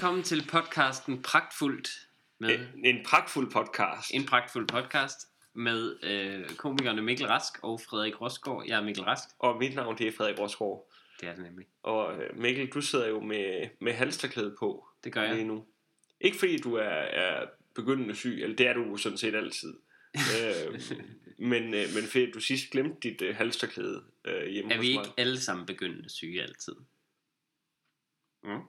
Velkommen til podcasten Pragtfuldt med En, en pragtfuld podcast. en pragtfuld podcast med øh, komikerne Mikkel Rask og Frederik Rosgaard. Jeg er Mikkel Rask. Og mit navn det er Frederik Rosgaard. Det er det nemlig. Og øh, Mikkel, du sidder jo med, med halsterklæde på Det gør jeg. lige nu. Ikke fordi du er, er begyndende syg, eller det er du sådan set altid. øh, men, øh, men fordi du sidst glemte dit øh, halsterklæde øh, hjemme Er vi ikke alle sammen begyndende syge altid? Mm.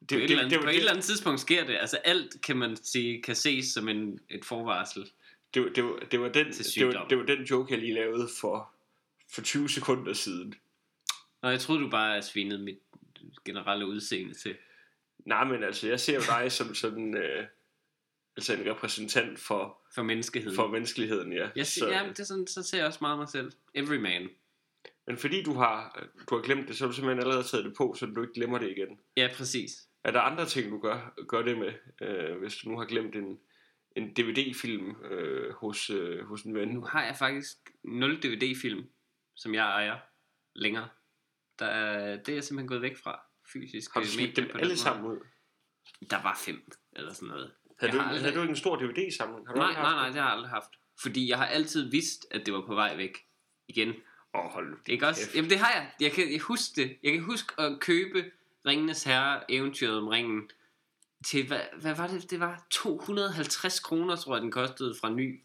Det, på, et, eller andet, på et eller andet tidspunkt sker det. Altså alt kan man sige, kan ses som en, et forvarsel. det, var- det, var, det, var den, det, var, det var den joke, jeg lige lavede for, for 20 sekunder siden. Nå, jeg troede du bare svinede mit generelle udseende til. Nej, men altså, jeg ser jo dig som sådan... Øh, altså en repræsentant for, For menneskeheden. for menneskeligheden, ja. jeg siger, ja, det er sådan, så ser jeg også meget mig selv. Every man. Men fordi du har, du har glemt det, så har du simpelthen allerede taget det på, så du ikke glemmer det igen. Ja, præcis. Er der andre ting, du gør, gør det med, øh, hvis du nu har glemt en, en DVD-film øh, hos, øh, hos en ven? Nu har jeg faktisk 0 DVD-film, som jeg ejer længere. Der er, det er jeg simpelthen gået væk fra fysisk. Har du øh, smidt dem alle sammen ud? Der var fem, eller sådan noget. Havde, Jeg du, har aldrig- havde du ikke en stor DVD-samling? Har du Nej, nej, nej, det har jeg aldrig haft. Fordi jeg har altid vidst, at det var på vej væk igen. Åh, oh, hold nu Ikke også? Jamen det har jeg. Jeg kan jeg huske det. Jeg kan huske at købe Ringenes Herre, eventyret om ringen, til, hvad, hvad var det? Det var 250 kroner, tror jeg, den kostede fra ny,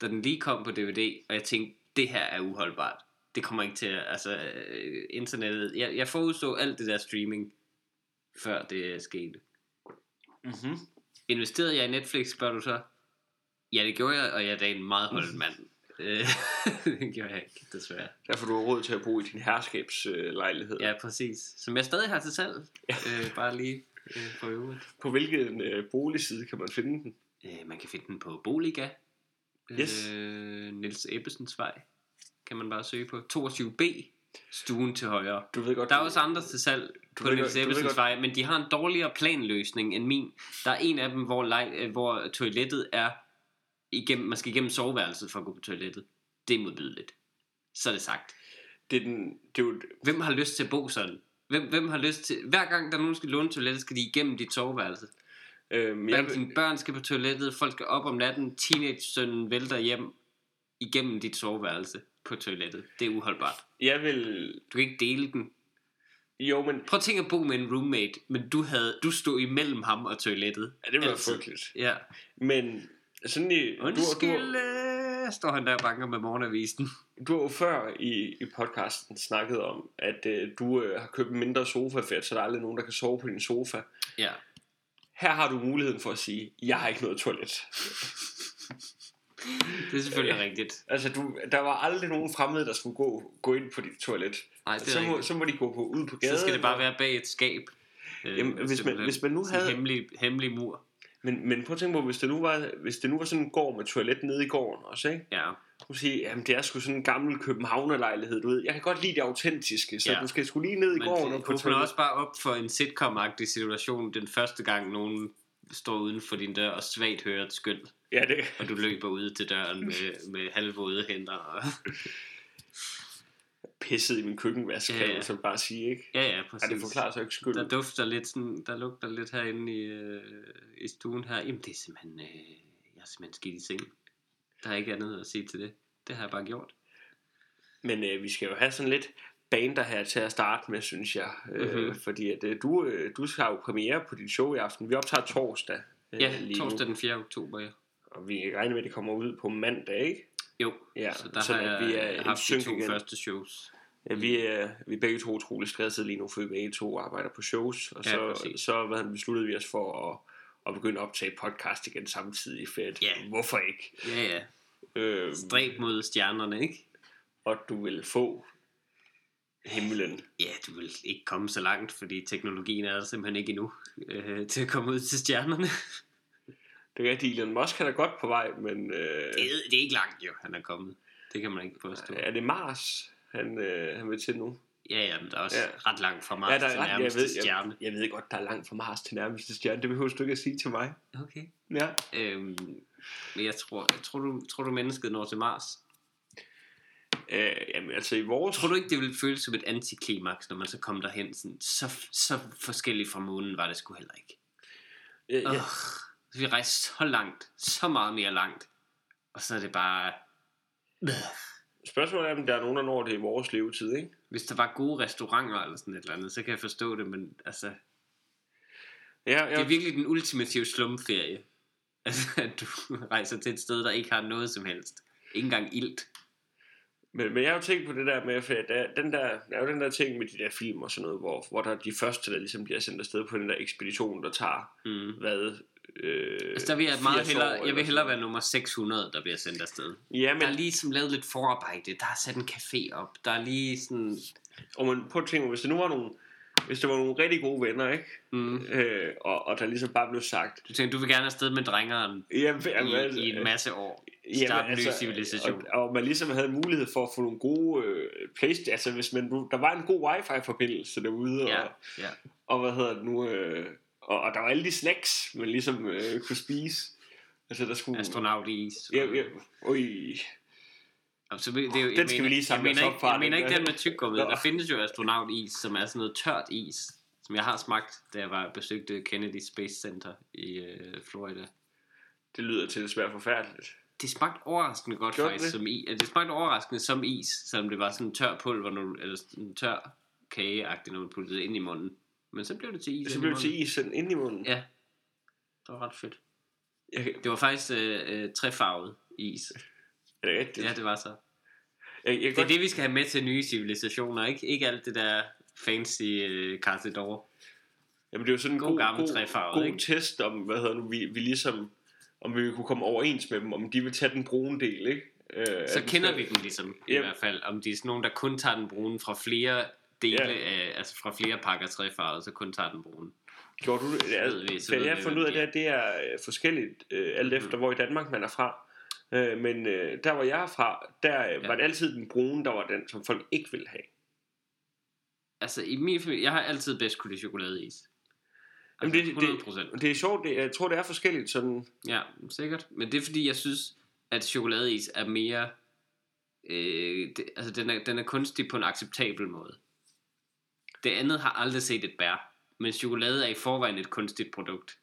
da den lige kom på DVD. Og jeg tænkte, det her er uholdbart. Det kommer ikke til altså, øh, internettet. Jeg, jeg forudså alt det der streaming, før det skete. Mm-hmm. Investerede jeg i Netflix, spørger du så? Ja, det gjorde jeg, og jeg er da en meget holdt mand. Øh, det gjorde jeg ikke, desværre. Derfor du har råd til at bo i din herskabslejlighed. Ja, præcis. Som jeg stadig har til salg. øh, bare lige øh, for øvrigt. På hvilken øh, boligside kan man finde den? Øh, man kan finde den på Boliga. Yes. Øh, Niels Ebbesens vej. Kan man bare søge på. 22B. Stuen til højre. Du ved godt, Der er du- også andre til salg på Niels Ebbesens vej, men de har en dårligere planløsning end min. Der er en af dem, hvor, lej, øh, hvor toilettet er igennem, man skal igennem soveværelset for at gå på toilettet. Det er modbydeligt. Så er det sagt. Det er, den, det er jo, Hvem har lyst til at bo sådan? Hvem, hvem har lyst til... Hver gang der er nogen, skal låne toilettet, skal de igennem dit soveværelse. øh, Ja, jeg, dine børn skal på toilettet, folk skal op om natten, teenage-sønnen vælter hjem igennem dit soveværelse på toilettet. Det er uholdbart. jeg vil... Du kan ikke dele den. Jo, men Prøv at tænke at bo med en roommate, men du havde du stod imellem ham og toilettet. ja, det var Altid. frygteligt. Ja. Men sådan i... Du, du, Undskyld, øh, står han der og banker med morgenavisen. du har jo før i, i podcasten snakket om, at øh, du øh, har købt mindre sofa, for så der er aldrig nogen, der kan sove på din sofa. Ja. Her har du muligheden for at sige, jeg har ikke noget toilet. Det er selvfølgelig rigtigt. Altså, du, der var aldrig nogen fremmede, der skulle gå, gå ind på dit toilet. Nej, det er Så må, så må de gå på, ud på gaden. Så skal det bare være bag et skab. Øh, Jamen, hvis man- hvis man nu Sådan en havde- Hemmelig, hemmelig mur. Men, men prøv at tænke på, hvis det nu var, hvis det nu var sådan en gård med toilet nede i gården også, ikke? Ja. Du sige, jamen det er sgu sådan en gammel københavnerlejlighed, du ved. Jeg kan godt lide det autentiske, så Ja. du skal sgu lige ned i Men gården det og på åbner toilet. også bare op for en sitcom-agtig situation den første gang nogen står uden for din dør og svagt hører et skyld, Ja, det, og du løber ud til døren med, med halvvåde hænder. Og... pisset i min køkkenvask, Ja, kan ja. man så bare sige, ikke? Ja, ja, Ja, præcis. det forklarer så ikke skyld. Der dufter lidt sådan, der lugter lidt herinde i, øh, i stuen her. Jamen det er simpelthen, øh, jeg er simpelthen skidt i sengen. Der er ikke andet at sige til det. Det har jeg bare gjort. Men øh, vi skal jo have sådan lidt bander her til at starte med, synes jeg. Øh, Mhm. fordi at, øh, du, øh, du har jo premiere på dit show i aften. Vi optager torsdag. øh, Ja, lige torsdag Nu. den 4. oktober, ja. Og vi regner med, at det kommer ud på mandag, ikke? Jo, Ja, så der sådan har jeg vi er haft de to igen. første shows. Ja, vi er, vi er begge to utrolig stressede lige nu, for vi begge to arbejder på shows. Og Ja, så, præcis. så hvad, besluttede vi os for at, at begynde at optage podcast igen samtidig. For at, Ja. Hvorfor ikke? Ja, ja. Øh, Stræb mod stjernerne, ikke? og du vil få himlen. Ja, du vil ikke komme så langt, fordi teknologien er der simpelthen ikke endnu øh, til at komme ud til stjernerne. Det er rigtigt, Elon Musk han er godt på vej, men øh, Det, er- det er ikke langt jo, han er kommet. Det kan man ikke påstå. er det Mars, han, øh, han vil til nu? Ja, ja, men der er også Ja. ret langt fra Mars ja, der til er jeg, nærmeste ved, stjerne. jeg, jeg ved godt, der er langt fra Mars til nærmeste stjerne. Det behøver du ikke at sige til mig. Okay. Ja. Øhm, men jeg tror, jeg tror, du, tror du mennesket når til Mars? Øh, jamen, altså i vores... Tror du ikke, det ville føles som et antiklimaks, når man så kom derhen? Sådan, så, så forskelligt fra månen var det sgu heller ikke. Ja, ja. Så vi rejste så langt, så meget mere langt. Og så er det bare... Spørgsmålet er, om der er nogen, der når det i vores levetid, ikke? Hvis der var gode restauranter eller sådan et eller andet, så kan jeg forstå det, men altså... Ja, Det ja. er virkelig den ultimative slumferie. Altså, at du rejser til et sted, der ikke har noget som helst. Ikke engang ilt. Men, men jeg har jo tænkt på det der med, for der, den der, der er jo den der ting med de der film og sådan noget, hvor, hvor der er de første, der ligesom bliver sendt afsted på den der ekspedition, der tager, Mm. hvad, øh, Altså, der vil jeg meget 80 hellere, år jeg vil hellere være nummer 600, der bliver sendt afsted. Ja, Men... Der er lige som lavet lidt forarbejde. Der er sat en café op. Der er lige sådan... og man, prøv at tænke, hvis det nu var nogle, hvis det var nogle rigtig gode venner, ikke? Mm. Øh, og, og der ligesom bare blev sagt, Du tænker, du vil gerne afsted med drengeren ja, i, i en masse år. Starte en ny civilisation. altså, Og, og, man ligesom havde mulighed for at få nogle gode øh, Playstation, altså hvis man, der var en god wifi-forbindelse derude, Ja, og, ja. og hvad hedder det nu, øh, og, og der var alle de snacks, man ligesom øh, kunne spise. Altså der skulle... Astronautis. Ja, ja. Ui. Altså, det er jo, Den skal vi lige samle mener, os op fra, Jeg mener ikke den med tyggegummi. Der findes jo astronautis, som er sådan noget tørt is, som jeg har smagt, da jeg var besøgte Kennedy Space Center i øh, Florida. Det lyder til at svært forfærdeligt. Det smagte overraskende godt Gjorde faktisk det? som is. Det smagte overraskende som is, selvom det var sådan en tør pulver, eller sådan en tør kageagtig, når du puttede det ind i munden. Men så blev det til is. Så blev det til is ind i munden. Ja. Det var ret fedt. Jeg, Det var faktisk øh, øh, trefarvet is. er det rigtigt? Ja, det var så. Jeg, jeg, Det er godt, det, vi skal have med til nye civilisationer, ikke? Ikke alt det der fancy øh, Carte d'Or. jamen, det er jo sådan en God god, gammel god, god ikke? test om, hvad hedder nu, vi, vi ligesom, om vi kunne komme overens med dem, om de vil tage den brune del, ikke? Øh, Så kender vi dem ligesom, i Yep. hvert fald. Om de er sådan nogen, der kun tager den brune fra flere dele, Ja. af, altså fra flere pakker træfarvet, så kun tager den brune. Gjorde du det? Ja, ved vi- så for ved jeg har fundet ud af, det, at det er øh, forskelligt, øh, alt efter hvor i Danmark man er fra. Øh, men øh, der hvor jeg er fra, der øh, Ja. var det altid den brune, der var den, som folk ikke ville have. Altså i min familie, jeg har altid bedst kunne lide chokoladeis. Jamen, Altså, det- 100 procent. Og det er sjovt, det, jeg tror det er forskelligt sådan, Ja, sikkert. Men det er fordi, jeg synes, at chokoladeis er mere... Øh, det, altså, den er, den er kunstig på en acceptabel måde. Det andet har aldrig set et bær. Men chokolade er i forvejen et kunstigt produkt.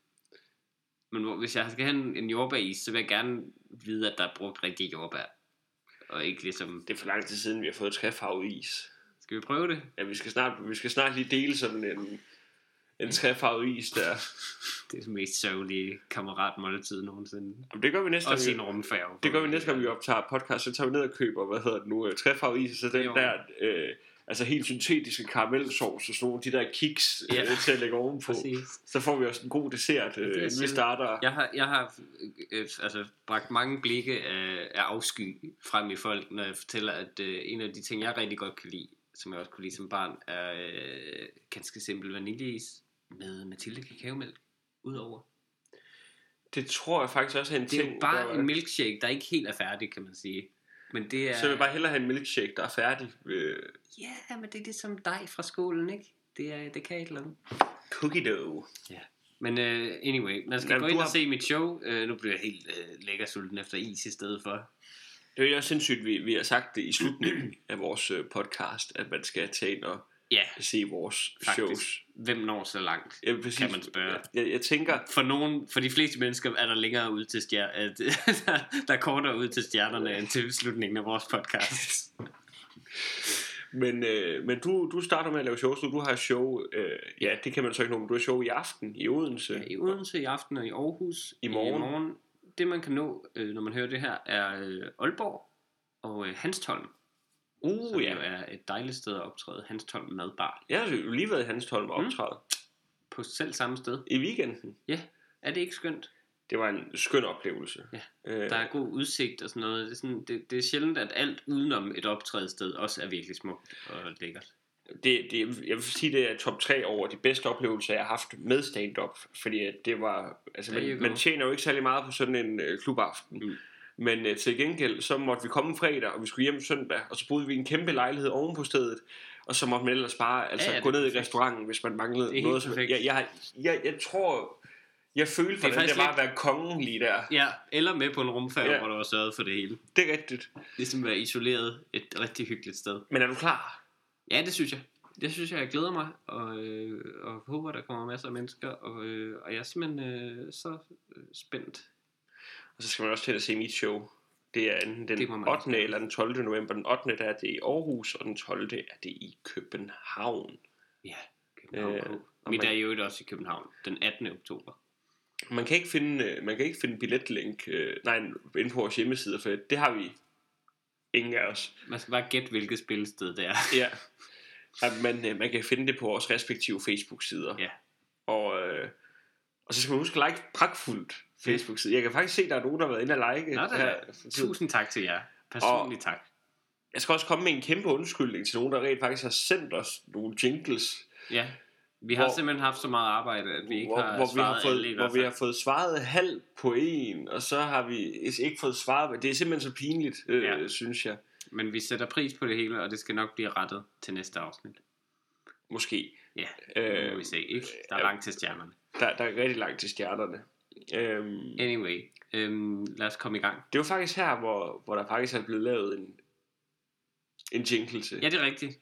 Men hvor, hvis jeg skal have en, en jordbæris, så vil jeg gerne vide, at der er brugt rigtig jordbær. Og ikke ligesom... det er for lang tid siden, vi har fået træfarvet is. Skal vi prøve det? Ja, vi skal snart, vi skal snart lige dele sådan en, en træfarvet is der. Det er det mest sørgelige kammeratmåltid nogensinde. Jamen, det gør vi næste gang. sin vi- rumfærge. Det gør vi næste gang, vi optager podcast, så tager vi ned og køber, hvad hedder det nu, øh, træfarvet is, så den Jo. der, øh, altså helt syntetiske karamelsovs og sådan nogle, de der kiks Ja. øh, til at lægge ovenpå. Præcis. Så får vi også en god dessert, øh, er inden vi starter. Jeg har, jeg har øh, altså, bragt mange blikke af, af afsky frem i folk, når jeg fortæller, at øh, en af de ting, jeg rigtig godt kan lide, som jeg også kunne lide som barn, er øh, ganske simpel vaniljeis med Mathilde kakaomælk udover. Det tror jeg faktisk også er en Det er ting. jo bare der, en milkshake, der ikke helt er færdig, kan man sige. Men det er... Så vil jeg bare hellere have en milkshake, der er færdig. Ja, men det er ligesom dig fra skolen, ikke? Det, er, det kan et eller andet. cookie dough. Men uh, anyway, man skal Jamen, gå ind og har- se mit show. Uh, nu bliver jeg helt uh, lækker sulten efter is i stedet for. Det er jo også sindssygt, vi, vi har sagt det i slutningen af vores podcast, at man skal tage ind og Ja, se vores faktisk. shows. Hvem når så langt? Ja, præcis. Kan man spørge. Jeg, jeg tænker, For nogen, for de fleste mennesker er der længere ud til stjer, at, der, der er kortere ud til stjernerne end til slutningen af vores podcast. men, øh, men du, du starter med at lave shows, nu. du har show, øh, ja, det kan man så ikke nå, men du har show i aften i Odense. Ja, I Odense i aften og i Aarhus I morgen. I morgen. Det man kan nå, øh, når man hører det her, er øh, Aalborg og øh, Hanstholm. Uh, som ja. er et dejligt sted at optræde. Hanstholm Madbar. Jeg har jo lige været i Hanstholm og Mm. optræde På selv samme sted. i weekenden. Er det ikke skønt? Det var en skøn oplevelse. Ja. Øh, Der er god udsigt og sådan noget. Det er, sådan, det, det er sjældent, at alt udenom et optrædested også er virkelig smukt og lækkert. det, det, jeg vil sige, det er top 3 over de bedste oplevelser, jeg har haft med stand-up. Fordi det var... Altså, man, man tjener jo ikke særlig meget på sådan en øh, klubaften. Mm. Men øh, til gengæld, så måtte vi komme fredag, og vi skulle hjem søndag. Og så boede vi i en kæmpe lejlighed oven på stedet. Og så måtte man ellers bare altså, Ja, ja, gå ned i restauranten, hvis man manglede noget. Som, jeg, jeg, jeg, jeg tror... Jeg følte, hvordan det, faktisk det var at være kongen lige der. Ja, eller med på en rumfærge, Ja. hvor der var sørget for det hele. Det er rigtigt. Ligesom at være isoleret et rigtig hyggeligt sted. Men er du klar? Ja, det synes jeg. det synes jeg, jeg glæder mig, og, øh, og håber, der kommer masser af mennesker, og, øh, og jeg er simpelthen øh, så øh, spændt. Og så skal man også til at se mit show. Det er enten Det den må man 8. også gerne. eller den 12. november. Den 8. der er det i Aarhus, og den 12. er det i København. Ja, København. Øh, Øh, og Mit man- er jo også i København, den 18. oktober. Man kan ikke finde, øh, man kan ikke finde billetlink øh, nej, inde på vores hjemmeside, for det har vi ingen af os. Man skal bare gætte, hvilket spillested det er. Ja. At man, øh, man kan finde det på vores respektive Facebook-sider. Ja. Og, øh, og så skal man huske at like pragtfuldt Facebook-side. Jeg kan faktisk se, at der er nogen, der har været inde og like. Nå, her. Tusind tak til jer. Personligt tak. Jeg skal også komme med en kæmpe undskyldning til nogen, der rent faktisk har sendt os nogle jingles, Ja, vi har Hvor- simpelthen haft så meget arbejde, at vi ikke hvor, har hvor, vi svaret har alle fået, i hvor vi har fået svaret halv på en, og så har vi ikke fået svaret. Det er simpelthen så pinligt, øh, Ja. synes jeg. Men vi sætter pris på det hele, og det skal nok blive rettet til næste afsnit. Måske. Ja, det må Øh, vi se, ikke? Der er ja. langt til stjernerne. Der, der er rigtig langt til stjernerne. Øhm, Anyway, øhm, lad os komme i gang. det var faktisk her, hvor, hvor der faktisk er blevet lavet en, en jingle til. Ja, det er rigtigt.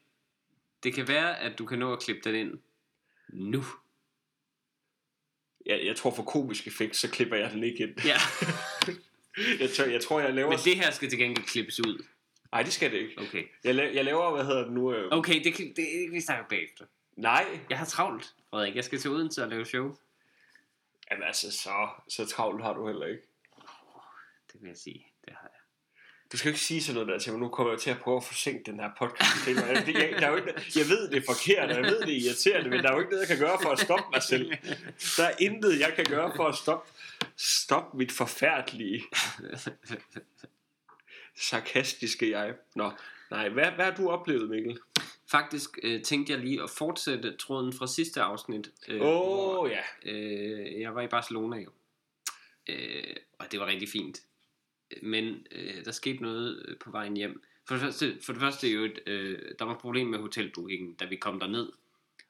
Det kan være, at du kan nå at klippe den ind nu. Jeg, jeg tror for komisk effekt, så klipper jeg den ikke ind. Ja, jeg, tør, jeg tror, jeg laver... men det her skal til gengæld klippes ud. Nej, det skal det ikke. Okay. Jeg, la- jeg laver, hvad hedder det nu? Øh... Okay, det kan det, vi snakker bagefter. Nej, Jeg har travlt, Frederik. Jeg skal til Odense og lave show. Jamen altså, så, så travlt har du heller ikke. Det vil jeg sige. Det har jeg. Du skal ikke sige sådan noget der til mig. Nu kommer jeg til at prøve at forsinke den her podcast. mig. Jeg, jeg, der er jo ikke, jeg ved, det er forkert, og jeg ved, det er irriterende, men der er jo ikke noget, jeg kan gøre for at stoppe mig selv. Der er intet, jeg kan gøre for at stoppe, stoppe mit forfærdelige, sarkastiske jeg. Nå, nej, hvad, hvad har du oplevet, Mikkel? Faktisk øh, tænkte jeg lige at fortsætte tråden fra sidste afsnit. Øh, Åh, hvor, oh, ja. øh, jeg var i Barcelona jo. Øh, og det var rigtig fint. Men øh, der skete noget øh, på vejen hjem. For det første, for det første jo, et, øh, der var problem med hotelbookingen, da vi kom derned.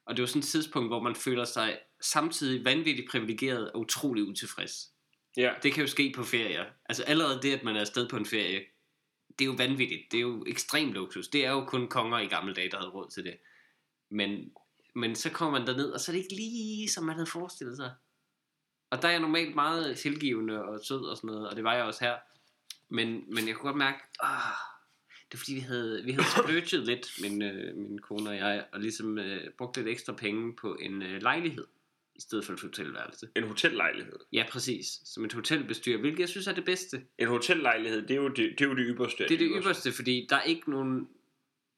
Og det var sådan et tidspunkt, hvor man føler sig samtidig vanvittigt privilegeret og utrolig utilfreds. Ja, Det kan jo ske på ferier. Altså allerede det, at man er afsted på en ferie, det er jo vanvittigt. Det er jo ekstrem luksus. Det er jo kun konger i gamle dage, der havde råd til det. Men, men så kommer man derned, og så er det ikke lige, som man havde forestillet sig. Og der er jeg normalt meget tilgivende og sød og sådan noget, og det var jeg også her. Men, men jeg kunne godt mærke, ah, det er fordi, vi havde, vi havde splurget lidt, min, øh, min kone og jeg, og ligesom øh, brugt lidt ekstra penge på en øh, lejlighed, i stedet for et hotelværelse. en hotellejlighed. Ja, præcis. Som et hotelbestyr, hvilket jeg synes er det bedste. En hotellejlighed, det er jo det, det, er jo det ypperste. Det er det ypperste. ypperste, fordi der er ikke nogen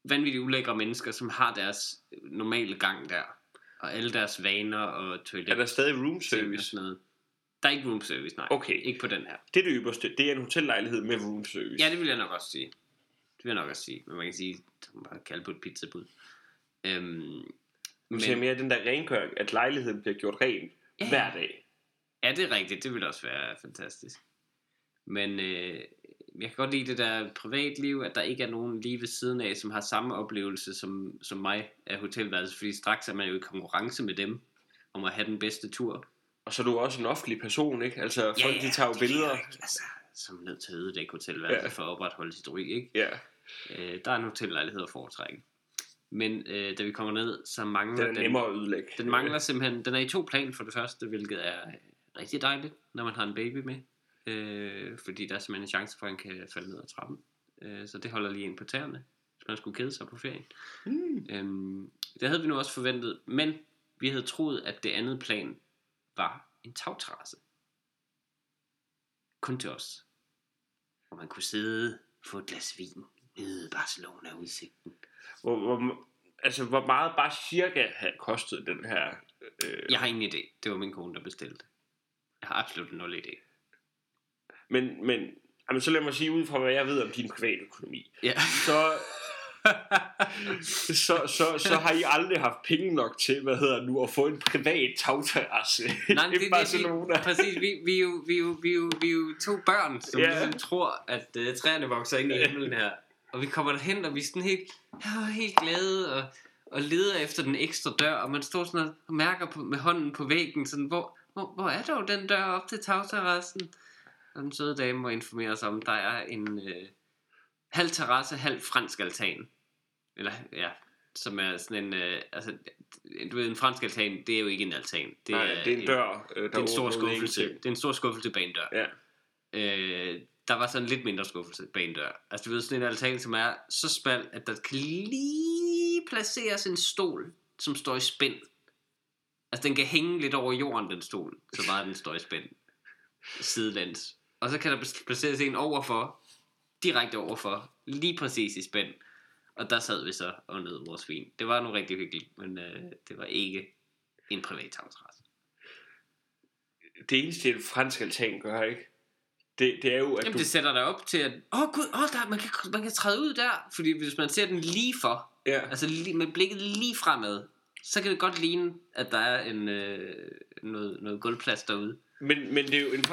vanvittigt ulækre mennesker, som har deres normale gang der. Og alle deres vaner og toilet. Er der stadig room service? sådan noget. Der er ikke room service, nej. Okay. Ikke på den her. Det er det ypperste. Det er en hotellejlighed med room service. Ja, det vil jeg nok også sige. Det vil jeg nok også sige. Men man kan sige, at man bare kalde på et pizzabud. Øhm, Men, men, ser mere den der rengøring, at lejligheden bliver gjort ren Ja. hver dag. ja, det er rigtigt. Det vil også være fantastisk. Men øh, jeg kan godt lide det der privatliv, at der ikke er nogen lige ved siden af, som har samme oplevelse som, som mig af hotelværelse, fordi straks er man jo i konkurrence med dem om at have den bedste tur. Og så er du også en offentlig person, ikke? Altså, folk de tager jo billeder. jeg ikke, Altså, som er nødt til at ødelægge hotelværelse Ja. for at opretholde sit ry, ikke? Ja, Øh, der er en hotellejlighed at foretrække. Men øh, da vi kommer ned, så mangler den er nemmere at ødelægge. den mangler simpelthen, den er i to plan for det første, hvilket er rigtig dejligt, når man har en baby med. Øh, fordi der er simpelthen en chance for, at han kan falde ned ad trappen. Øh, så det holder lige ind på tæerne, hvis man skulle kede sig på ferien. Mm. Øhm, det havde vi nu også forventet, men vi havde troet, at det andet plan var en tagterrasse. Kun til os. Hvor man kunne sidde, få et glas vin, nyde Barcelona-udsigten. Hvor, hvor, altså, hvor meget bare cirka havde kostet den her... Øh, Jeg har ingen idé. Det var min kone, der bestilte. Jeg har absolut nul idé. Men, men jamen, så lad mig sige, ud fra hvad jeg ved om din privatøkonomi, Ja. så, så, så, så har I aldrig haft penge nok til, hvad hedder nu, at få en privat tagterrasse Nej, i det, det, Barcelona. vi, præcis, vi, vi, er jo, vi, er jo, vi, er jo, vi er jo to børn, som Ja. ligesom tror, at uh, træerne vokser ind i himlen her. Og vi kommer derhen, og vi er sådan helt, ja, helt glade, og, og leder efter den ekstra dør, og man står sådan og mærker på, med hånden på væggen, sådan, hvor, hvor, hvor er dog den dør op til tagterrassen? Og den søde dame må informere os om, der er en øh, halv terrasse, halv fransk altan. Eller, ja, som er sådan en, øh, altså, du ved, en fransk altan, det er jo ikke en altan. Det Nej, er, det er en dør, øh, der det er en stor skuffelse. Det er en stor skuffelse bag en dør. Ja. Øh, der var sådan en lidt mindre skuffelse bag en dør. Altså, du ved, sådan en altan, som er så smal, at der kan lige placeres en stol, som står i spænd. Altså, den kan hænge lidt over jorden, den stol, så bare den står i spænd. Sidelæns. Og så kan der placeres en overfor, direkte overfor, lige præcis i spænd. Og der sad vi så og nød vores vin. Det var nu rigtig hyggeligt, men øh, det var ikke en privat tagterrasse. Det eneste, en fransk altan gør, ikke? Det, det er jo, at Jamen, du... det sætter dig op til, at åh oh, gud, oh, der, man, kan, man kan træde ud der. Fordi hvis man ser den lige for, Ja, altså lige, med blikket lige fremad, så kan det godt ligne, at der er en, øh, noget, noget gulvplads derude. men, men det er jo en,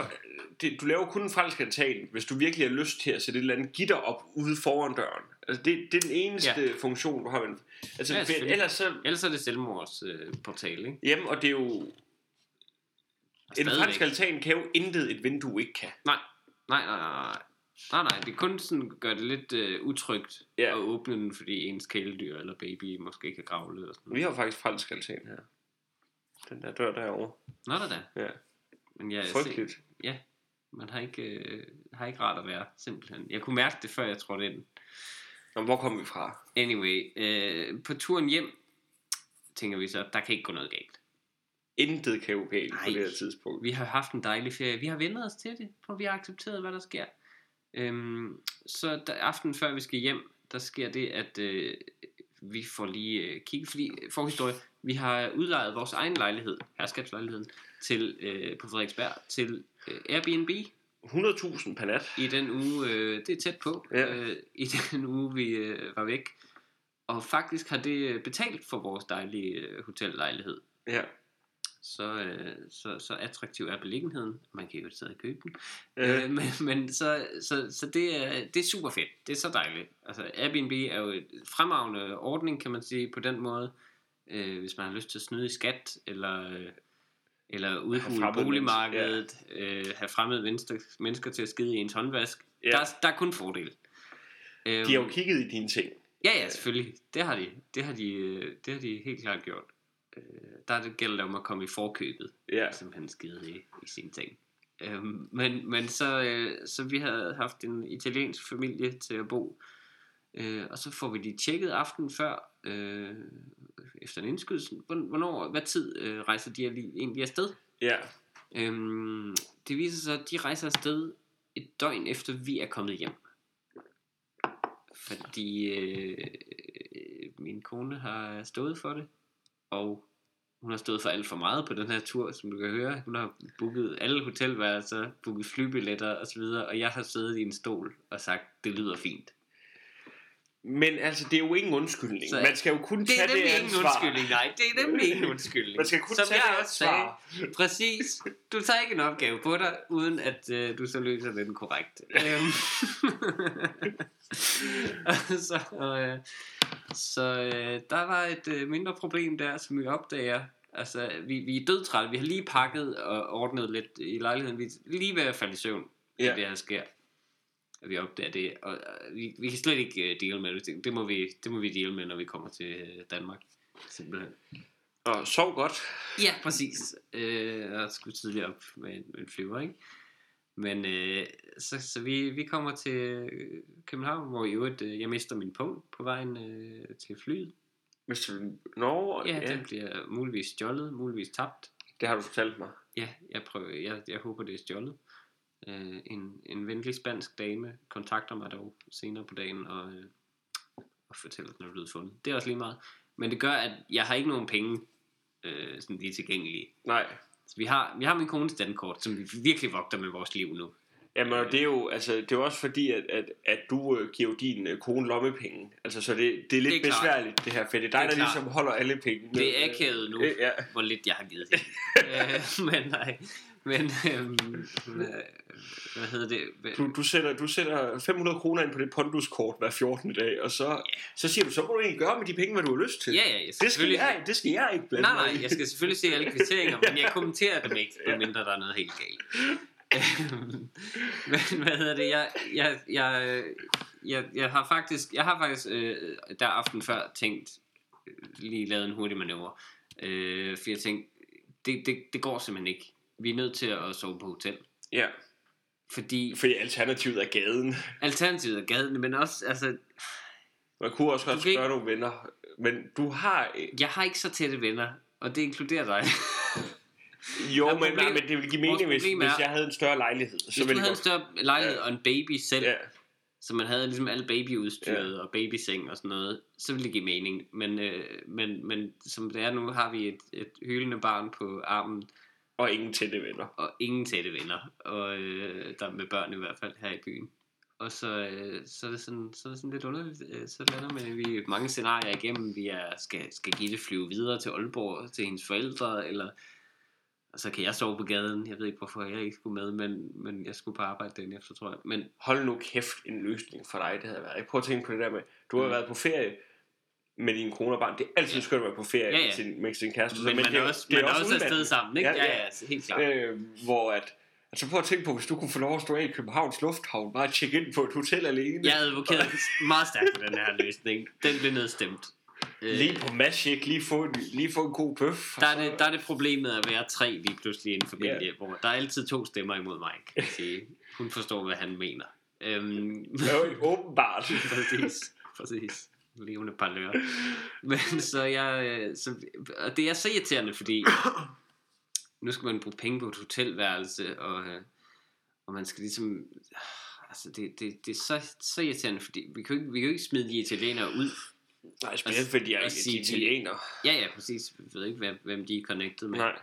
det, du laver kun en fransk altan, hvis du virkelig har lyst til at sætte et eller andet gitter op ude foran døren. Altså, det, det er den eneste ja. funktion, du har. Men, altså, Ja, selvfølgelig. ellers så... Ellers er det selvmordsportal, øh, portal, ikke? Jamen, og det er jo... En fransk altan kan jo intet et vindue ikke kan. Nej, nej, nej, nej, nej. Nej, det kun sådan, gør det lidt øh, utrygt Ja. at åbne den, fordi ens kæledyr eller baby måske kan gravle eller sådan Vi har faktisk fransk altan her. Den der dør derovre. Nå da da. Ja. Men jeg, Frygteligt. Ja, man har ikke, øh, har ikke rart at være, simpelthen. Jeg kunne mærke det, før jeg trådte ind. Nå, hvor kom vi fra? Anyway, øh, på turen hjem, tænker vi så, der kan ikke gå noget galt. Intet kan galt på det her tidspunkt. Vi har haft en dejlig ferie. Vi har vendt os til det, for vi har accepteret, hvad der sker. Øhm, så der, aften før vi skal hjem, der sker det, at øh, vi får lige øh, kigget, fordi forhistorie, vi har udlejet vores egen lejlighed, herskabslejligheden, til, øh, på Frederiksberg, til øh, Airbnb 100.000 per nat. i den uge, øh, det er tæt på, Ja. øh, i den uge vi øh, var væk. Og faktisk har det øh, betalt for vores dejlige øh, hotellejlighed. Ja. Så, øh, så, så attraktiv er beliggenheden. Man kan jo stadig købe den. Øh, men men så, så, så det, er, det er super fedt. Det er så dejligt. Altså Airbnb er jo et fremragende ordning, kan man sige, på den måde. Øh, hvis man har lyst til at snyde i skat, eller, øh, eller udhule boligmarkedet, øh, have fremmede mennesker, mennesker til at skide i ens håndvask. Ja. Der, er- der er kun fordel. Øhm, de har jo kigget i dine ting. Ja, ja, selvfølgelig. Det har de. Det har de, øh, det har de helt klart gjort. Øh, der er det gælder det om at komme i forkøbet Ja. simpelthen skide i, i sine ting. Øhm, men, men så, øh, så vi havde haft en italiensk familie til at bo, øh, og så får vi de tjekket aften før, øh, efter en indskydelse, Hvorn- hvornår, hvad tid øh, rejser de lige, egentlig afsted. Ja. Øhm, det viser sig, at de rejser afsted et døgn efter vi er kommet hjem. Fordi øh, øh, min kone har stået for det, og hun har stået for alt for meget på den her tur, som du kan høre. Hun har booket alle hotelværelser, booket flybilletter osv., og jeg har siddet i en stol og sagt, det lyder fint. Men altså, det er jo ingen undskyldning. Så- Man skal jo kun Det er tage det nemlig ingen ansvar. undskyldning, nej. Det er nemlig ingen undskyldning. Man skal kun Som tage jeg det også sagde, ansvar. Præcis. Du tager ikke en opgave på dig, uden at øh, du så løser den korrekt. Øhm. så øh, så øh, der var et øh, mindre problem der, som vi opdager. Altså, vi, vi er dødtrætte. Vi har lige pakket og ordnet lidt i lejligheden. Vi er lige ved at falde i søvn. Ja. det her sker. Og vi opdager det. Og øh, vi, vi kan slet ikke øh, deal med det. Det må, vi, det må vi deal med, når vi kommer til øh, Danmark. Simpelthen. Og sov godt. Ja, præcis. Øh, jeg skulle tidligere op med en, en flyver, ikke? Men øh, så, så vi, vi kommer til København, hvor i øvrigt, øh, jeg mister min punkt på vejen øh, til flyet. Hvis du... Nå, Ja, ja, ja, den bliver muligvis stjålet, muligvis tabt. det har du fortalt mig. Ja, jeg, prøver, jeg, jeg håber, det er stjålet. Øh, en, en venlig spansk dame kontakter mig dog senere på dagen og, øh, og fortæller, at den er blevet fundet. Det er også lige meget. Men det gør, at jeg har ikke nogen penge øh, sådan lige tilgængelige. Nej. Så vi har, vi har min kones dankort, som vi virkelig vogter med vores liv nu. Jamen, og det er jo, altså, det er jo også fordi, at, at, at du øh, giver din øh, kone lommepenge. Altså, så det, det er lidt Det er klart. besværligt, det her, for det er dig, Det er der klart. ligesom holder alle penge. Det er akavet nu, Øh, Ja, hvor lidt jeg har givet hende. øh, men nej, men øhm, hvad, hedder det? Du, du, sætter, du sætter 500 kroner ind på det ponduskort hver 14. dag, og så, så siger du, så må du egentlig gøre med de penge, hvad du har lyst til. Ja, ja, jeg skal det, skal jeg, det skal jeg ikke blande Nej, nej, jeg skal selvfølgelig se alle kvitteringer, men jeg kommenterer dem ikke, medmindre der er noget helt galt. Øhm, men hvad hedder det? Jeg, jeg, jeg, jeg, jeg har faktisk, jeg har faktisk øh, der aften før tænkt, lige lavet en hurtig manøvre. Øh, for jeg tænkte, det, det, det går simpelthen ikke. Vi er nødt til at sove på hotel. Ja, Fordi fordi alternativet er gaden. alternativet er gaden, men også, altså, Man kunne også godt spørge nogle venner. Men du har... jeg har ikke så tætte venner, og det inkluderer dig. Jo, Ja, men, nej, problem- men det ville give mening, hvis, problem hvis er- jeg havde en større lejlighed. Så Hvis du havde en større lejlighed Ja. og en baby selv, Ja, så man havde ligesom alle babyudstyret og babyseng og sådan noget, så ville det give mening. Men, øh, men, men som det er nu, har vi et, et hylende barn på armen, og ingen tætte venner. og ingen tætte venner, og øh, der med børn i hvert fald her i byen. Og så, øh, så, er det sådan, så er det sådan lidt underligt. Øh, så lander man vi mange scenarier igennem. Vi er, skal, skal Gitte flyve videre til Aalborg til hendes forældre, eller og så kan jeg sove på gaden. Jeg ved ikke, hvorfor jeg ikke skulle med, men, men jeg skulle på arbejde dagen efter, tror jeg. Men Hold nu kæft en løsning for dig, det havde været. Jeg prøver at tænke på det der med, du har Mm. været på ferie med dine kone og barn. Det er altid Ja. skønt at være på ferie Ja, ja. med, sin, med sin kæreste. men, Så- man det er også, det man er også afsted sammen, ikke? Ja, Ja, ja. ja, helt klart. Øh, hvor at, altså prøv at tænke på, hvis du kunne få lov at stå af i Københavns Lufthavn, bare tjekke ind på et hotel alene. Jeg advokerede meget stærkt for den her løsning. Den blev nedstemt. Øh, Lige på Magic, lige få en, lige få en god bøf. der, er det, der er det problemet at være tre lige pludselig i en familie, Ja. hvor der er altid to stemmer imod mig, kan sige. Hun forstår, hvad han mener. Øhm, Ja, åbenbart. præcis, præcis. Levende parlør. Men så jeg, øh, så, og det er så irriterende, fordi nu skal man bruge penge på et hotelværelse, og, øh, og man skal ligesom, altså det, det, det er så, så irriterende, fordi vi kan jo ikke, vi kan jo ikke smide de italienere ud. Nej, specielt fordi de er sige, italiener. Ja, ja, præcis. Vi ved ikke, hvem, de er connected med. Nej.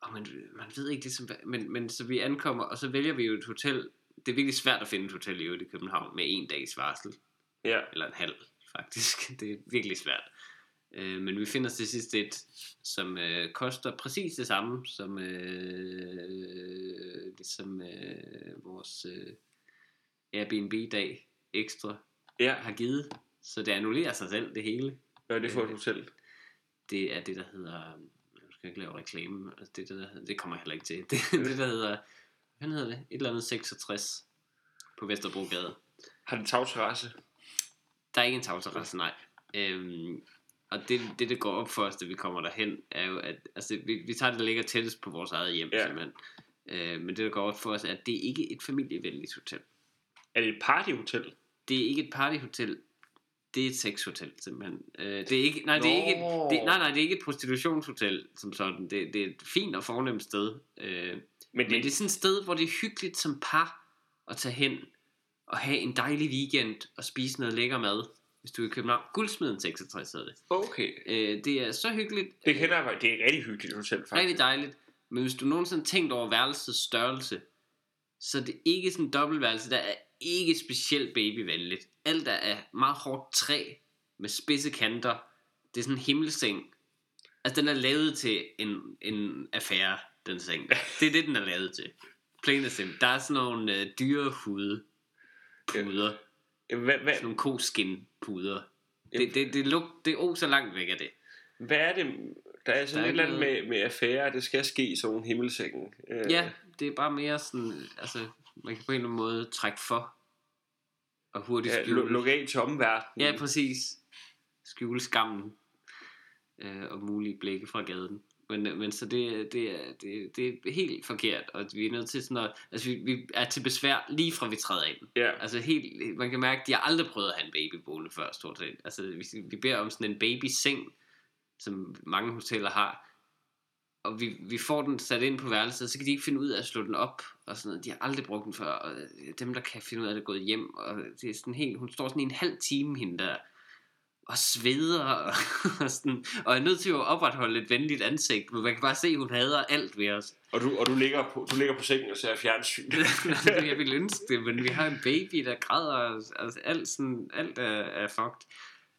Og man, man ved ikke det, som, men, men så vi ankommer, og så vælger vi jo et hotel. Det er virkelig svært at finde et hotel i København med en dags varsel. Ja. Eller en halv, faktisk. Det er virkelig svært. Øh, men vi finder til sidst et, som øh, koster præcis det samme, som, øh, det, som øh, vores øh, Airbnb-dag ekstra Ja, har givet. Så det annullerer sig selv, det hele. hvad er det for et hotel? Det er det, der hedder... Jeg skal ikke lave reklame. Altså det, er det, der, det kommer jeg heller ikke til. Det det, der hedder... Hvad hedder det? Et eller andet 66 på Vesterbrogade. Har den tagterrasse? Der er ikke en tagterrasse, nej. Øhm, og det, det, det går op for os, da vi kommer derhen, er jo, at altså, vi, vi tager det, der ligger tættest på vores eget hjem, Ja. simpelthen. Øh, men det, der går op for os, er, at det er ikke et familievenligt hotel. Er det et partyhotel? Det er ikke et partyhotel. Det er et sexhotel, simpelthen. Øh, det er ikke, nej, det er ikke et, det, nej, nej, det er ikke et prostitutionshotel, som sådan. Det, det er et fint og fornemt sted. Øh, Men men det, det er sådan et sted, hvor det er hyggeligt som par at tage hen og have en dejlig weekend og spise noget lækker mad. Hvis du er i København. Guldsmeden 66 hedder det. okay. Øh, det er så hyggeligt. Det kender jeg. Det er rigtig hyggeligt hotel, faktisk. Rigtig dejligt. Men hvis du nogensinde har tænkt over værelsets størrelse, så er det ikke sådan en dobbeltværelse, der er ikke specielt babyvenligt. Alt er af meget hårdt træ med spidse kanter. Det er sådan en himmelseng. Altså, den er lavet til en, en affære, den seng. Det er det, den er lavet til. Plain simple. Der er sådan nogle øh, dyrehude puder. Hvad, hvad, Sådan nogle koskin-puder. Det, det, det, luk, det er oh, så langt væk af det. hvad er det? Der er sådan Der er et eller andet med, med affære, det skal ske i sådan en himmelseng. Øh, Ja, det er bare mere sådan, altså, man kan på en eller anden måde trække for, og hurtigt ja skjule. lu- lukke af til omverdenen. ja, præcis. Skjule skammen, øh, og mulige blikke fra gaden. Men, øh, men så det, det, er, det, det er helt forkert, og vi er nødt til sådan at, altså vi, vi er til besvær lige fra vi træder ind. ja. Altså helt, man kan mærke, at de har aldrig prøvet at have en baby boende før, stort set. Altså vi, vi beder om sådan en babyseng, som mange hoteller har, og vi, vi får den sat ind på værelset, så kan de ikke finde ud af at slå den op, og sådan noget. De har aldrig brugt den før, og øh, dem, der kan finde ud af det, er gået hjem, og det er sådan helt, hun står sådan i en halv time, hende der, og sveder, og, sådan, og er nødt til at opretholde et venligt ansigt, men man kan bare se, at hun hader alt ved os. Og, du, og du, ligger på, du ligger på sengen og ser fjernsyn. jeg ville ønske det, men vi har en baby, der græder, og altså, alt, sådan, alt er, er fucked.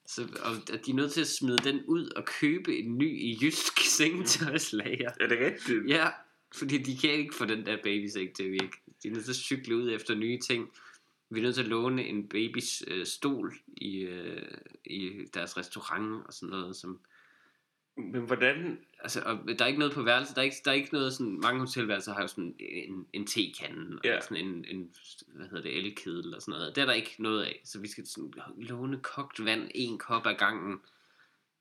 Så, og at de er nødt til at smide den ud og købe en ny i jysk sengetøjslager. er det rigtigt? Ja, fordi de kan ikke få den der babysæk til at virke. De er nødt til at cykle ud efter nye ting. Vi er nødt til at låne en babys øh, stol i, øh, i deres restaurant og sådan noget, som Men hvordan... altså, og der er ikke noget på værelset, der er ikke, der er ikke noget sådan, mange hotelværelser har jo sådan en, en tekande, og Ja. sådan en, en, hvad hedder det, elkedel og sådan noget. Det er der ikke noget af, så vi skal sådan låne kogt vand, en kop ad gangen,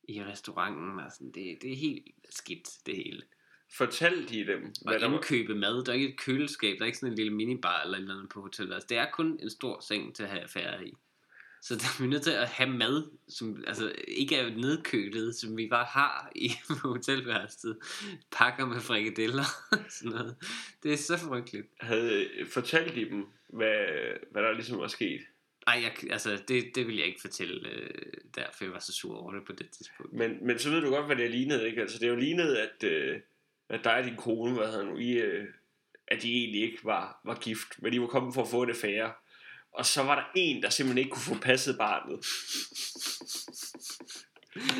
i restauranten. Og sådan. Det, det er helt skidt, det hele. Fortalte de dem, Og hvad der var? indkøbe mad. Der er ikke et køleskab. Der er ikke sådan en lille minibar eller et eller andet på hotellet. Altså, det er kun en stor seng til at have affære i. Så der er vi nødt til at have mad, som altså, ikke er nedkølet, som vi bare har i hotelværelset. Pakker med frikadeller og sådan noget. Det er så frygteligt. Havde fortalt de dem, hvad, hvad der ligesom var sket? Ej, jeg, altså, det, det vil jeg ikke fortælle, øh, derfor jeg var så sur over det på det tidspunkt. Men, men så ved du godt, hvad det lignede, ikke? Altså, det er jo lignet, at, øh, at dig og din kone, hvad hedder nu, I, øh, at de egentlig ikke var, var gift, men de var kommet for at få en affære. Og så var der en, der simpelthen ikke kunne få passet barnet.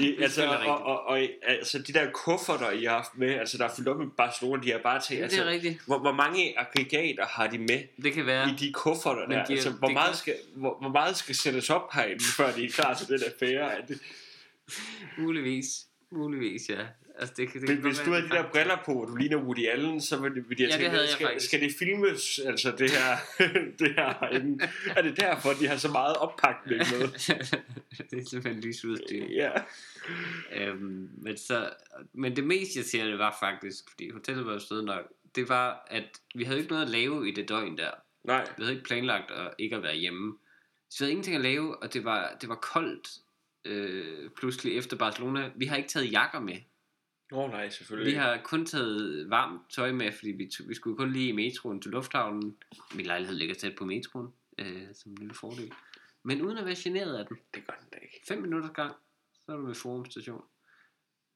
I, altså, og, og, og, altså, de der kufferter, I har haft med, altså, der er fyldt op med Barcelona, de har bare til, Ja, det altså, er rigtigt. hvor, hvor mange aggregater har de med Det kan være. i de kufferter der? de altså, hvor, det meget kan- skal, hvor, hvor meget skal sættes op herinde, før de er klar til den affære? Det, Muligvis. Muligvis, ja. Altså, det, det kan hvis du det de der briller på, og du ligner Woody Allen, så ville, ville jeg Ja, det tænke, jeg skal, faktisk. skal det filmes, altså det her, det her herinde? Er det derfor, de har så meget oppakning med? det er simpelthen lysudstyr. Ja. Øhm, men, så, men det mest irriterende var faktisk, fordi hotellet var jo stedet nok, det var, at vi havde ikke noget at lave i det døgn der. Nej, Vi havde ikke planlagt at ikke at være hjemme. Så vi havde ingenting at lave, og det var, det var koldt øh, pludselig efter Barcelona. Vi har ikke taget jakker med. Åh oh, nej, selvfølgelig. Vi har kun taget varmt tøj med, fordi vi, vi skulle kun lige i metroen til lufthavnen. Min lejlighed ligger tæt på metroen, øh, som en lille fordel. Men uden at være generet af den. Det gør den da ikke. 5 minutter gang, så er du ved Forum Station.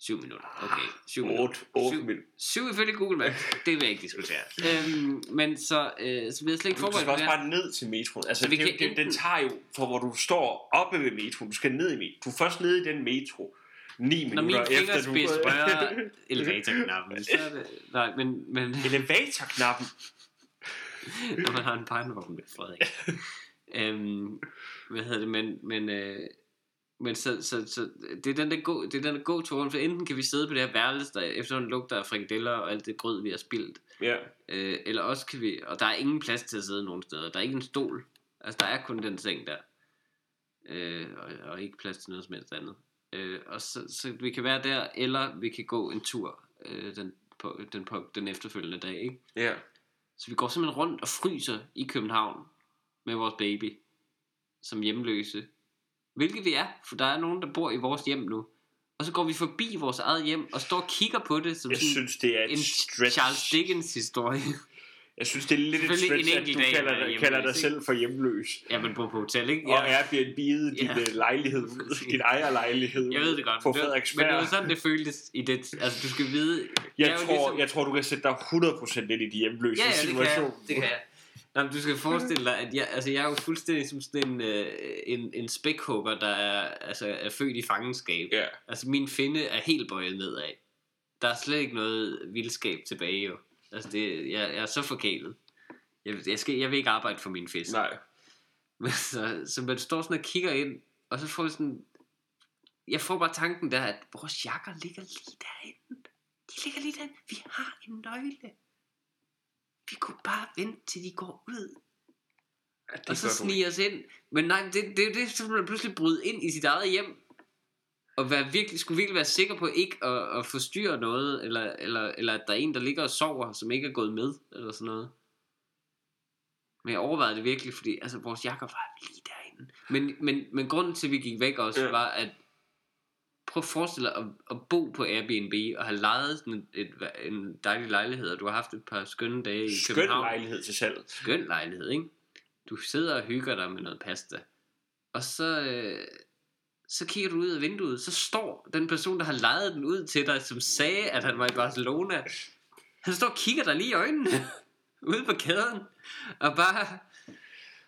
7 minutter, okay. 7 minutter. 8, 8 Syv. minutter. 7 ifølge Google Maps, det vil jeg ikke diskutere. øhm, men så, øh, så vi har slet ikke Du skal forberedt også bare ned til metroen. Altså, det, det, den enten- tager jo, for hvor du står oppe ved metroen, du skal ned i metroen. Du er først nede i den metro, 9 Når min minutter efter du... fingerspids rører elevatorknappen, så er det... Nej, men, men Elevatorknappen. når man har en barnevogn med Frederik. øhm, hvad hedder det, men, men, øh, men så, så, så det er den der gå, det er den der gå turen, for enten kan vi sidde på det her værelse, der efterhånden lugter af frikadeller og alt det grød, vi har spildt, Ja. øh, eller også kan vi, og der er ingen plads til at sidde nogen steder, der er ikke en stol, altså der er kun den seng der, øh, og, og ikke plads til noget som helst andet. Øh, og så, så vi kan være der, eller vi kan gå en tur øh, den, på, den, på, den efterfølgende dag, ikke? Ja. Så vi går simpelthen rundt og fryser i København med vores baby som hjemløse. Hvilket vi er, for der er nogen, der bor i vores hjem nu. Og så går vi forbi vores eget hjem og står og kigger på det som Jeg sådan synes, det er en stretch. Charles Dickens historie. Jeg synes, det er lidt et stretch, en at du dag kalder, dig, kalder dig selv for hjemløs. ja, men på hotel, ikke? Og Airbnb'et din Ja. ja. lejlighed, din ejerlejlighed Jeg ved det godt. på men det var- Men det var sådan, det føltes i det. Altså, du skal vide... jeg, jo tror, ligesom- jeg tror, du kan sætte dig 100% ind i de hjemløse Ja, ja, det kan situation. jeg. Det kan jeg. Nå, men du skal forestille dig, at jeg, altså, jeg er jo fuldstændig som sådan en, øh, en, en spækhugger, der er, altså, er født i fangenskab. Ja. Altså min finde er helt bøjet nedad. Der er slet ikke noget vildskab tilbage jo. Altså det, jeg, jeg er så forkælet. Jeg, jeg, skal, jeg vil ikke arbejde for min fisk. Nej. Men så, så man står sådan og kigger ind, og så får jeg sådan... Jeg får bare tanken der, at vores jakker ligger lige derinde. De ligger lige derinde. Vi har en nøgle. Vi kunne bare vente til de går ud. Ja, og så gør du snige os ind. Men nej, det, det det, så man pludselig bryde ind i sit eget hjem. Og være virkelig, skulle virkelig være sikker på ikke at, at forstyrre noget, eller, eller, eller at der er en, der ligger og sover, som ikke er gået med, eller sådan noget. Men jeg overvejede det virkelig, fordi altså, vores jakker var lige derinde. Men, men, men grunden til, at vi gik væk også, ja. var, at prøv at forestille dig at, at bo på Airbnb, og have lejet sådan et, et, en dejlig lejlighed, og du har haft et par skønne dage i Skøn København lejlighed til salg. skøn lejlighed, ikke? Du sidder og hygger dig med noget pasta. Og så, øh, så kigger du ud af vinduet, så står den person, der har lejet den ud til dig, som sagde, at han var i Barcelona. Han står og kigger dig lige i øjnene, ude på kæden, og bare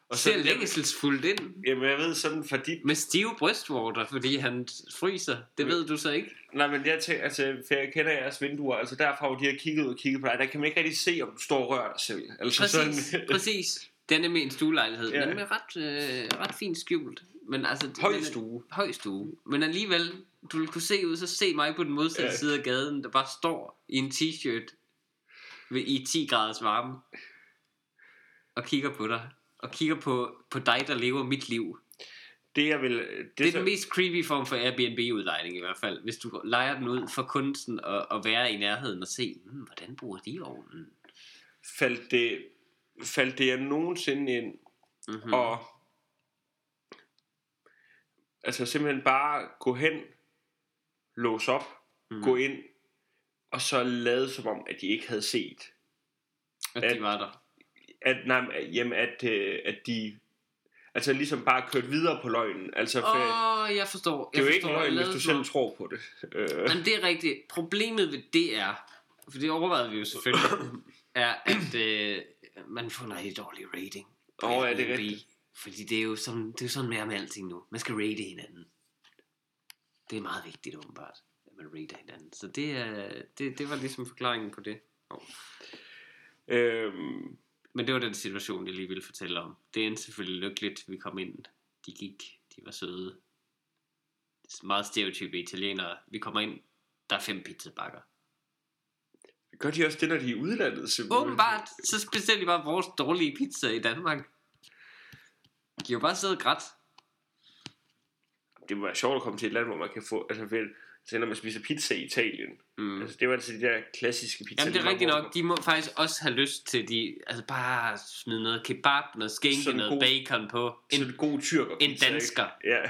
Og ser længselsfuldt ind. Jamen, jeg ved sådan, fordi... Med stive brystvorter, fordi han fryser. Det ved du så ikke. Nej, men jeg tænker, altså, for jeg kender jeres vinduer, altså derfra, hvor de har kigget ud og kigget på dig, der kan man ikke rigtig se, om du står og rører dig selv. Altså Præcis, sådan, præcis. Det er en stuelejlighed, Ja. men med ret, øh, ret fint skjult. Men altså, Høj men- stue. Høj stue. Men alligevel, du vil kunne se ud, så se mig på den modsatte ja. side af gaden, der bare står i en t-shirt ved, i 10 graders varme. Og kigger på dig. Og kigger på, på dig, der lever mit liv. det er vel... Det, det er den mest creepy form for Airbnb-udlejning i hvert fald. Hvis du lejer den ud for kunsten og, og være i nærheden og se, hmm, hvordan bruger de ovnen? Faldt det, faldt det jeg nogensinde ind Mm-hmm. og altså simpelthen bare gå hen, låse op, Mhm. mm. gå ind, og så lade som om, at de ikke havde set. at de var der. At, nej, men, jamen, at, øh, at de altså ligesom bare kørt videre på løgnen. Altså, for, Åh, oh, jeg forstår. det er jeg jo ikke løgn, hvis du selv nu- tror på det. Øh, Jamen, det er rigtigt. Problemet ved det er, for det overvejede vi jo selvfølgelig, er, at øh, man får en rigtig dårlig rating. Åh, ja, det er Airbnb. rigtigt. Fordi det er jo sådan, det er jo sådan mere med alting nu. Man skal rate hinanden. Det er meget vigtigt åbenbart, at man rater hinanden. Så det, er, det, det var ligesom forklaringen på det. Oh. øhm, Men det var den situation, jeg lige ville fortælle om. Det endte selvfølgelig lykkeligt, vi kom ind. De gik, de var søde. Meget stereotype italienere. Vi kommer ind, der er fem pizzabakker. gør de også det, når de er i udlandet? simpelthen? Åbenbart, så bestiller de bare vores dårlige pizza i Danmark. De har jo bare siddet grædt. Det må være sjovt at komme til et land, hvor man kan få... Altså, vel, så når man spiser pizza i Italien. Mm. Altså, det var altså de der klassiske pizza. Jamen det er rigtigt nok, de må faktisk også have lyst til, de, altså bare smide noget kebab, noget skænke, Sådan noget god- bacon på. En, En god tyrker en dansker. Ja,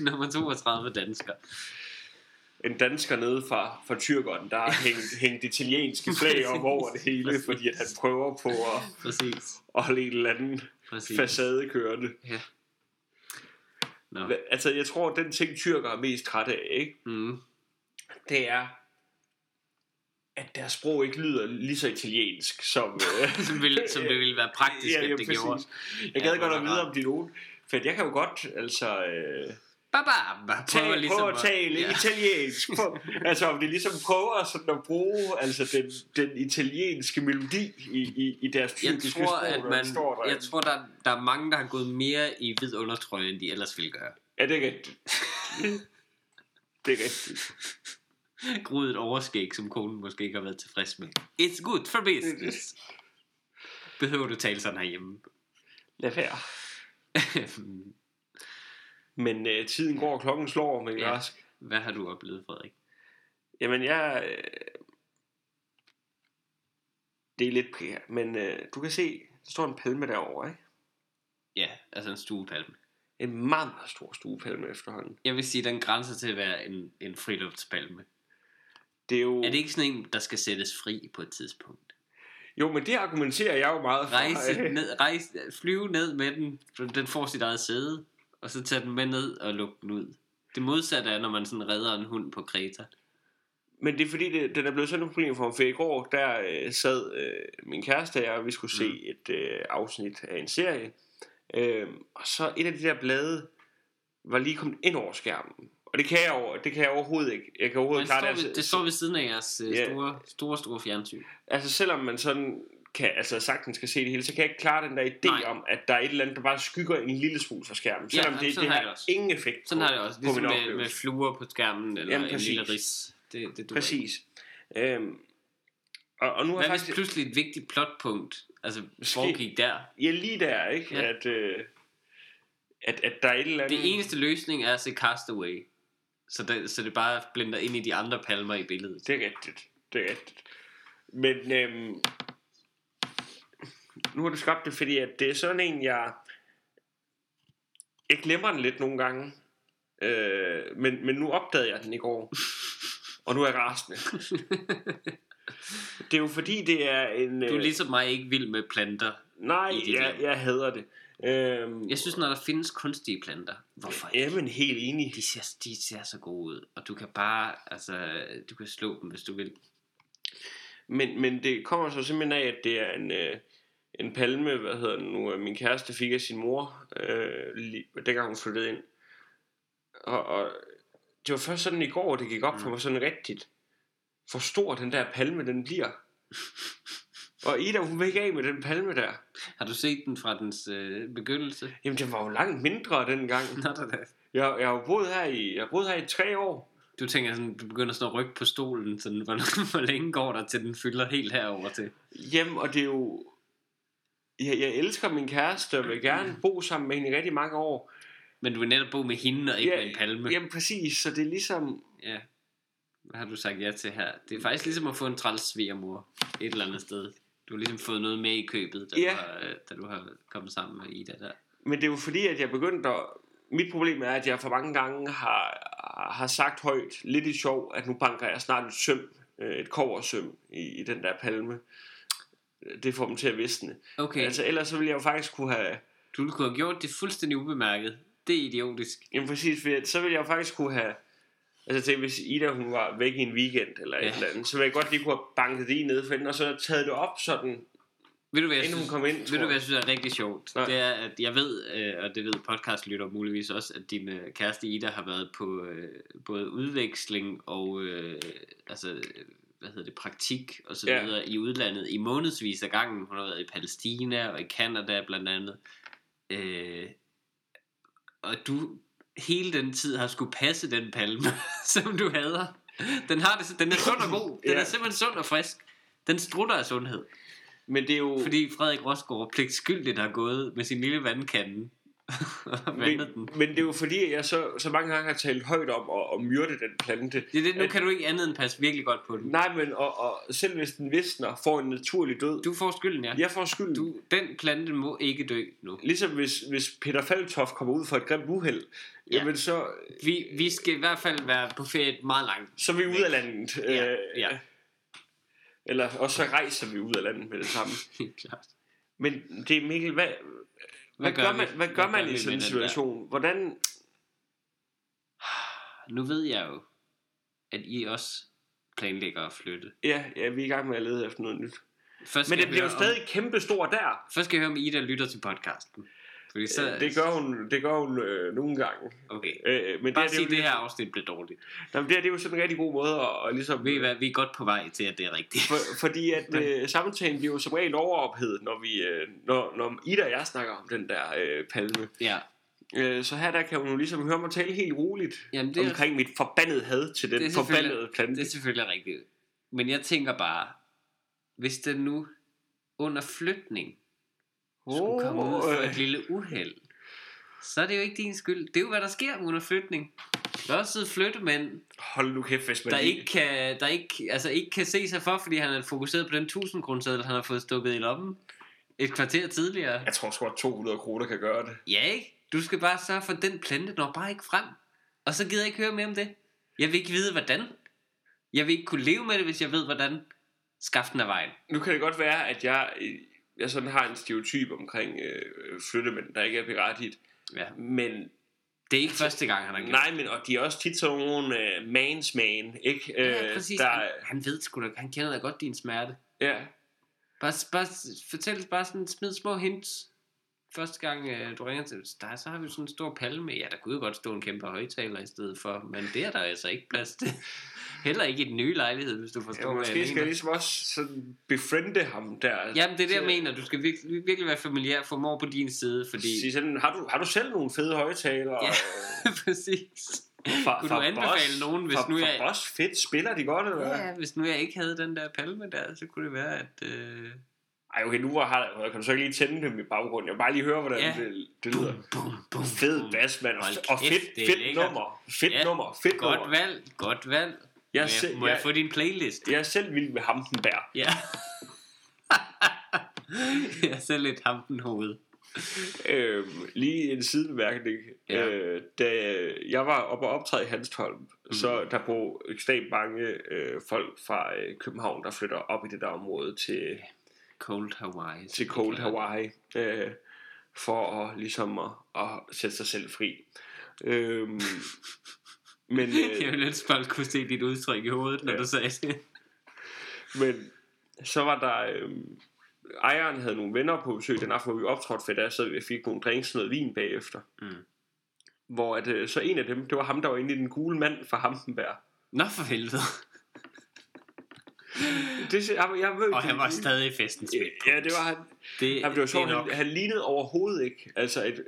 nummer 32 dansker. en dansker nede fra, fra tyrkeren, der har hængt, hængt italienske flag op over det hele, Præcis. fordi at han prøver på at, Præcis. at holde en eller anden Præcis. facade kørende. Ja. Hva- Altså, jeg tror, den ting, tyrker er mest træt af, ikke? Mm. Det er, at deres sprog ikke lyder lige så italiensk, som... øh, som, ville, som det ville være praktisk, ja, ja, at det præcis. gjorde. Jeg Ja, gad det godt at vide, om de nogen. For jeg kan jo godt, altså... Øh, Baba, prøver ligesom prøve at tale ja. italiensk. Prøv, altså, om de ligesom prøver sådan at bruge altså, den, den italienske melodi i, i, i deres Jeg tyrkiske tror, sprog, at man, står der. jeg tror der, der er mange, der har gået mere i hvid undertrøje, end de ellers ville gøre. Ja, det er rigtigt. det er rigtigt. Gruet et overskæg, som konen måske ikke har været tilfreds med. It's good for business. Behøver du tale sådan herhjemme? Lad være. Men øh, tiden går, og klokken slår, men Ja. rask. Hvad har du oplevet, Frederik? Jamen, jeg... Øh, det er lidt privat, men øh, du kan se, der står en palme derovre, ikke? Ja, altså en stuepalme. En meget, meget stor stuepalme efterhånden. Jeg vil sige, den grænser til at være en, en friluftspalme. Det er jo... Er det ikke sådan en, der skal sættes fri på et tidspunkt? Jo, men det argumenterer jeg jo meget for. Rejse ned, rejse, flyve ned med den, den får sit eget sæde, og så tage den med ned og lukke den ud. Det modsatte er, når man sådan redder en hund på Kreta. Men det er fordi, det, den er blevet sådan en problem for for i går, der øh, sad øh, min kæreste og jeg, og vi skulle se Mm. et øh, afsnit af en serie. Øh, og så et af de der blade var lige kommet ind over skærmen. Og det kan jeg, over, det kan jeg overhovedet ikke. Jeg kan overhovedet Det klare det. ved, det står ved siden af jeres øh, Ja. store, store, store fjernsyn. Altså selvom man sådan kan, altså sagtens skal se det hele, så kan jeg ikke klare den der idé Nej. Om, at der er et eller andet, der bare skygger en lille smule fra skærmen. Ja, Selvom det, det har har også. ingen effekt Sådan på, har det også. på Ligesom min med, med fluer på skærmen, eller Jamen, en præcis. lille ris. Det, det duer ikke. Præcis. Øhm, og, og nu har Hvad hvis faktisk... pludselig et vigtigt plotpunkt, altså foregik der? Ja, lige der, ikke? Ja. At, øh, at, at der er et eller andet... Det eneste løsning er at se Castaway. Så det, så det bare blinder ind i de andre palmer i billedet. Det er rigtigt. Det er rigtigt. Men øhm, nu har du skabt det, fordi at det er sådan en, jeg... Jeg glemmer den lidt nogle gange. Øh, men, men nu opdagede jeg den i går. Og nu er jeg rasende. Det er jo fordi, det er en... Du er øh, ligesom mig ikke vild med planter. Nej, jeg, jeg hader det. Øhm, Jeg synes, når der findes kunstige planter, hvorfor ikke? Jamen, helt enig. De ser, de ser så gode ud, og du kan bare, altså, du kan slå dem, hvis du vil. Men, men det kommer så simpelthen af, at det er en, øh, en palme, hvad hedder den nu, øh, min kæreste fik af sin mor, øh, lige, dengang hun flyttede ind. Og, og det var først sådan i går, det gik op for Mm. mig sådan rigtigt, hvor stor den der palme, den bliver. Og Ida, hun vil ikke af med den palme der. Har du set den fra dens øh, begyndelse? Jamen, den var jo langt mindre dengang. Nå, da, da. Jeg, jeg har jo boet her i, jeg har boet her i tre år. Du tænker sådan, du begynder sådan at rykke på stolen, sådan, hvor, hvor længe går der til den fylder helt herover til? Jamen, og det er jo... Jeg, jeg elsker min kæreste og vil gerne bo sammen med hende i rigtig mange år. Men du vil netop bo med hende og ikke Ja, med en palme. Jamen præcis, så det er ligesom... Ja. Hvad har du sagt ja til her? Det er faktisk ligesom at få en træls svigermor et eller andet sted. Du har ligesom fået noget med i købet, da, Ja. du, har, øh, da du har kommet sammen med Ida der. Men det er jo fordi, at jeg begyndte at... Mit problem er, at jeg for mange gange har, har sagt højt, lidt i sjov, at nu banker jeg snart et søm, øh, et koversøm i, i den der palme. Det får dem til at visne. Okay, Okay. Altså ellers så ville jeg jo faktisk kunne have... du kunne have gjort det fuldstændig ubemærket. Det er idiotisk. Jamen præcis, for så ville jeg jo faktisk kunne have... Altså til, hvis Ida hun var væk i en weekend eller ja. Ja. et eller andet, så ville jeg godt lige kunne have banket det i ned for hende, og så taget det op sådan, Ved du, hvad jeg inden hun synes, kom ind, ved du, hvad jeg. jeg synes er rigtig sjovt? Nej. Det er, at jeg ved, øh, og det ved podcastlytter muligvis også, at din øh, kæreste Ida har været på øh, både udveksling og øh, altså, hvad hedder det, praktik og så Ja. videre i udlandet i månedsvis af gangen. Hun har været i Palæstina og i Kanada blandt andet. Øh, og du hele den tid har skulle passe den palme, som du hader. Den, har det, den er sund og god. Den Ja. er simpelthen sund og frisk. Den strutter af sundhed. Men det er jo... Fordi Frederik Rosgaard pligtskyldigt har gået med sin lille vandkande vandet den. men, men det er jo fordi, at jeg så, så mange gange har talt højt om at, at myrde den plante. Det er det, nu at- kan du ikke andet end passe virkelig godt på den. Nej, men og, og selv hvis den visner, får en naturlig død. Du får skylden, ja. Jeg får skylden. Du, den plante må ikke dø nu. Ligesom hvis, hvis Peter Faltoft kommer ud for et grimt uheld, Ja. jamen så, Vi, vi skal i hvert fald være på ferie meget langt. så er vi ude af landet. Ja, Øh, ja. Eller og så rejser vi ud af landet med det samme. Helt klart. Men det er Mikkel, hvad, hvad, gør man, hvad gør Hvad man gør i sådan en der? situation? Hvordan, Nu ved jeg jo, at I også planlægger at flytte. ja, ja, vi er i gang med at lede efter noget nyt. Først Men det bliver jo stadig kæmpe stor der. Om, først skal jeg høre, om Ida lytter til podcasten. Fordi så, Så, det gør hun, det gør hun øh, nogle gange. Okay. Øh, men Bare det, sig, det, det er, her afsnit blev dårligt. Jamen, det, er, det er jo sådan en rigtig god måde at, at ligesom... Ved I hvad, vi er godt på vej til, at det er rigtigt. For, fordi at øh, samtalen bliver jo som regel overophedet, når, vi, øh, når, når Ida og jeg snakker om den der øh, palme. Ja. Øh, så her der kan hun jo ligesom høre mig tale helt roligt Jamen, det er, omkring mit forbandede had til den forbandede plante. det er selvfølgelig rigtigt. Men jeg tænker bare, hvis den nu under flytning skulle komme ud for øh, et lille uheld, så er det jo ikke din skyld. Det er jo, hvad der sker under flytning. Der er også siddet flyttemænd, Hold nu kæft, hvis man der lige- ikke kan, der ikke, altså ikke kan se sig for, fordi han er fokuseret på den 1000 kroner han har fået stukket i lommen et kvarter tidligere. Jeg tror sgu, at 200 kroner kan gøre det. Ja, ikke? Du skal bare sørge for, at den plante når bare ikke frem. Og så gider jeg ikke høre mere om det. Jeg vil ikke vide, hvordan. Jeg vil ikke kunne leve med det, hvis jeg ved, hvordan skaften er vejen. Nu kan det godt være, at jeg, øh, jeg sådan har en stereotyp omkring øh, flyttemænd, der ikke er berettiget. Ja. Men Det er ikke første gang, han har gjort nej, men og de er også tit sådan nogle øh, mans man, ikke? Ja, Øh, præcis. Der, Han, han ved sgu da, han kender da godt din smerte. ja, Bare, bare fortæl bare sådan, smid små hints. Første gang øh, du ringer til dig, så har vi sådan en stor palme. Ja, der kunne jo godt stå en kæmpe højtaler i stedet for, men det er der altså ikke plads til. Heller ikke i den nye lejlighed, hvis du forstår, ja hvad måske jeg skal mener. ligesom også sådan befriende ham der. Jamen, det er det, jeg mener. Du skal virkelig, virkelig være familiær, få mor på din side, fordi... Sige sådan, har, du, har du selv nogle fede højtalere? Ja. Præcis. Fra, Kunne du anbefale nogen, hvis fra, nu fra jeg- Boss fedt, spiller de godt, eller hvad? Ja, hvis nu jeg ikke havde den der palme der, så kunne det være, at... Øh... Ej, okay, nu har, kan du så ikke lige tænde dem i baggrunden. Jeg vil bare lige høre, hvordan Ja. det, det lyder. Bum, bum, Fed bum. bas, mand. Og, og fedt, fedt lækkert. nummer. Fedt Ja, nummer. Fedt Godt nummer. valg, godt valg. Jeg, må se, jeg, må jeg jeg, få din playlist? jeg er selv vild med Hampenberg. Ja. jeg er selv et hampenhoved. Øh, lige en sidebemærkning. Ja. Ja. Øh, da jeg var oppe og optræde i Hanstholm, mm. så der bor ekstremt mange øh, folk fra øh, København, der flytter op i det der område til, Cold Hawaii. til Cold Hawaii, øh, for at, ligesom at, at sætte sig selv fri. Øh, men, Jeg øh, ville ønske, folk kunne se dit udtryk i hovedet, når Ja. du sagde det. men så var der... Øh, ejeren havde nogle venner på besøg den aften, hvor vi optrådte, for der så vi fik nogle drinks noget vin bagefter. Mm. Hvor at, øh, så en af dem, det var ham, der var inde i den gule mand fra Hampenberg. Nå for helvede. Det, jeg, jeg ved, Og han var stadig festen på. Ja, det var han. Det, Jamen, det var sjovt, det han, han lignede overhovedet ikke. Altså, et,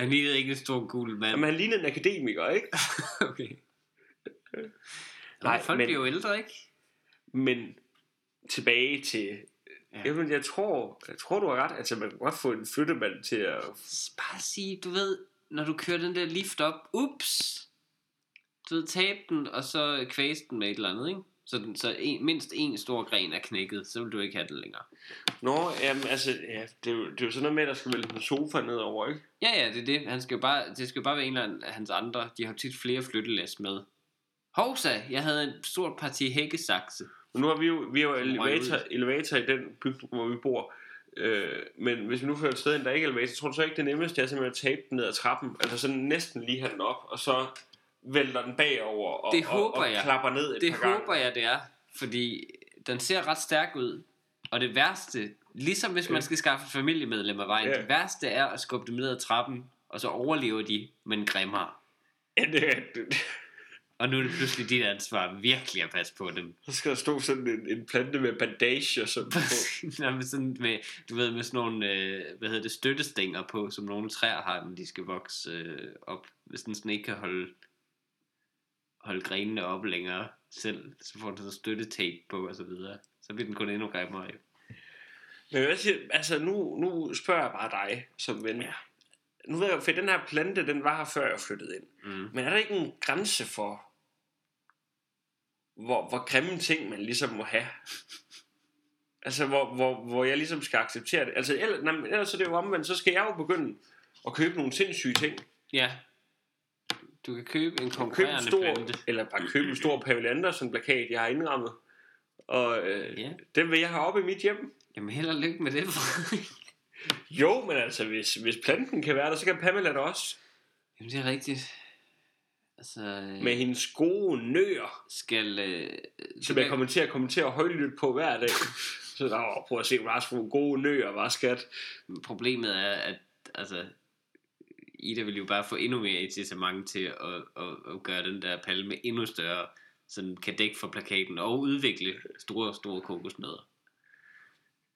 Han lignede ikke en stor gul mand. jamen, han lignede en akademiker, ikke? okay. Nej, folk men- bliver jo ældre, ikke? Men tilbage til... Ja. Ja. Jeg, tror, jeg tror, du har ret. Altså, man kan godt få en flyttemand til at... Bare sige, du ved, når du kører den der lift op, ups, du ved, tabe den, og så kvæse den med et eller andet, ikke? Så, den, så en, mindst en stor gren er knækket, så vil du ikke have den længere. Nå, jamen, altså, ja, det, er jo, det er jo sådan noget med, at der skal vælge en sofa nedover, ikke? Ja, ja, det er det. Han skal jo bare, det skal jo bare være en eller anden af hans andre. De har jo tit flere flyttelæs med. Hovsa, jeg havde en stort parti hækkesakse. Men nu har vi jo, vi har jo elevator, elevator i den bygning, hvor vi bor. Øh, men hvis vi nu fører et sted, der ikke er elevator, tror du så ikke, det nemmeste er simpelthen at tabe den ned ad trappen? Altså sådan næsten lige have den op, og så vælter den bagover og, Det og, håber og, jeg. klapper ned et Det par gange. håber jeg, det er. Fordi den ser ret stærk ud. Og det værste, ligesom hvis man skal skaffe et familiemedlem af vejen, Ja. det værste er at skubbe dem ned ad trappen, og så overlever de, men grimmer. Ja, det, er- det, Og nu er det pludselig dit ansvar virkelig at passe på dem. så skal der stå sådan en, en plante med bandage og sådan på. Nej, men sådan med, du ved, med sådan nogle, øh, hvad hedder det, støttestænger på, som nogle træer har, når de skal vokse øh, op. Hvis den sådan ikke kan holde, holde grenene op længere selv, så får den så støttetape på og så videre. Så bliver den kun endnu grimmere. jo. Men hvad siger, altså nu, nu spørger jeg bare dig som ven. Ja. Nu ved jeg, for den her plante, den var her før jeg flyttede ind. Mm. Men er der ikke en grænse for, hvor, hvor grimme ting man ligesom må have? Altså, hvor, hvor, hvor jeg ligesom skal acceptere det. Altså, ellers, nej, ellers er det jo omvendt, så skal jeg jo begynde at købe nogle sindssyge ting. Ja. Du kan købe en Købe en konkurrerende stor, plante. eller bare købe en stor Pavel Andersen plakat, jeg har indrammet. Og øh, Ja. den vil jeg have op i mit hjem. Jamen held og lykke med det. Jo, men altså, hvis, hvis planten kan være der, så kan Pamela da også. Jamen det er rigtigt. Altså, øh, Med hendes gode nøer, skal... Øh, som jeg kommer til at kommentere højlydt på hver dag. Så der var, prøv at se, hvor gode nøer, var skat. Problemet er, at altså, Ida vil jo bare få endnu mere incitament til at, at, at gøre den der palme endnu større, så den kan dække for plakaten og udvikle store, store kokosnødder.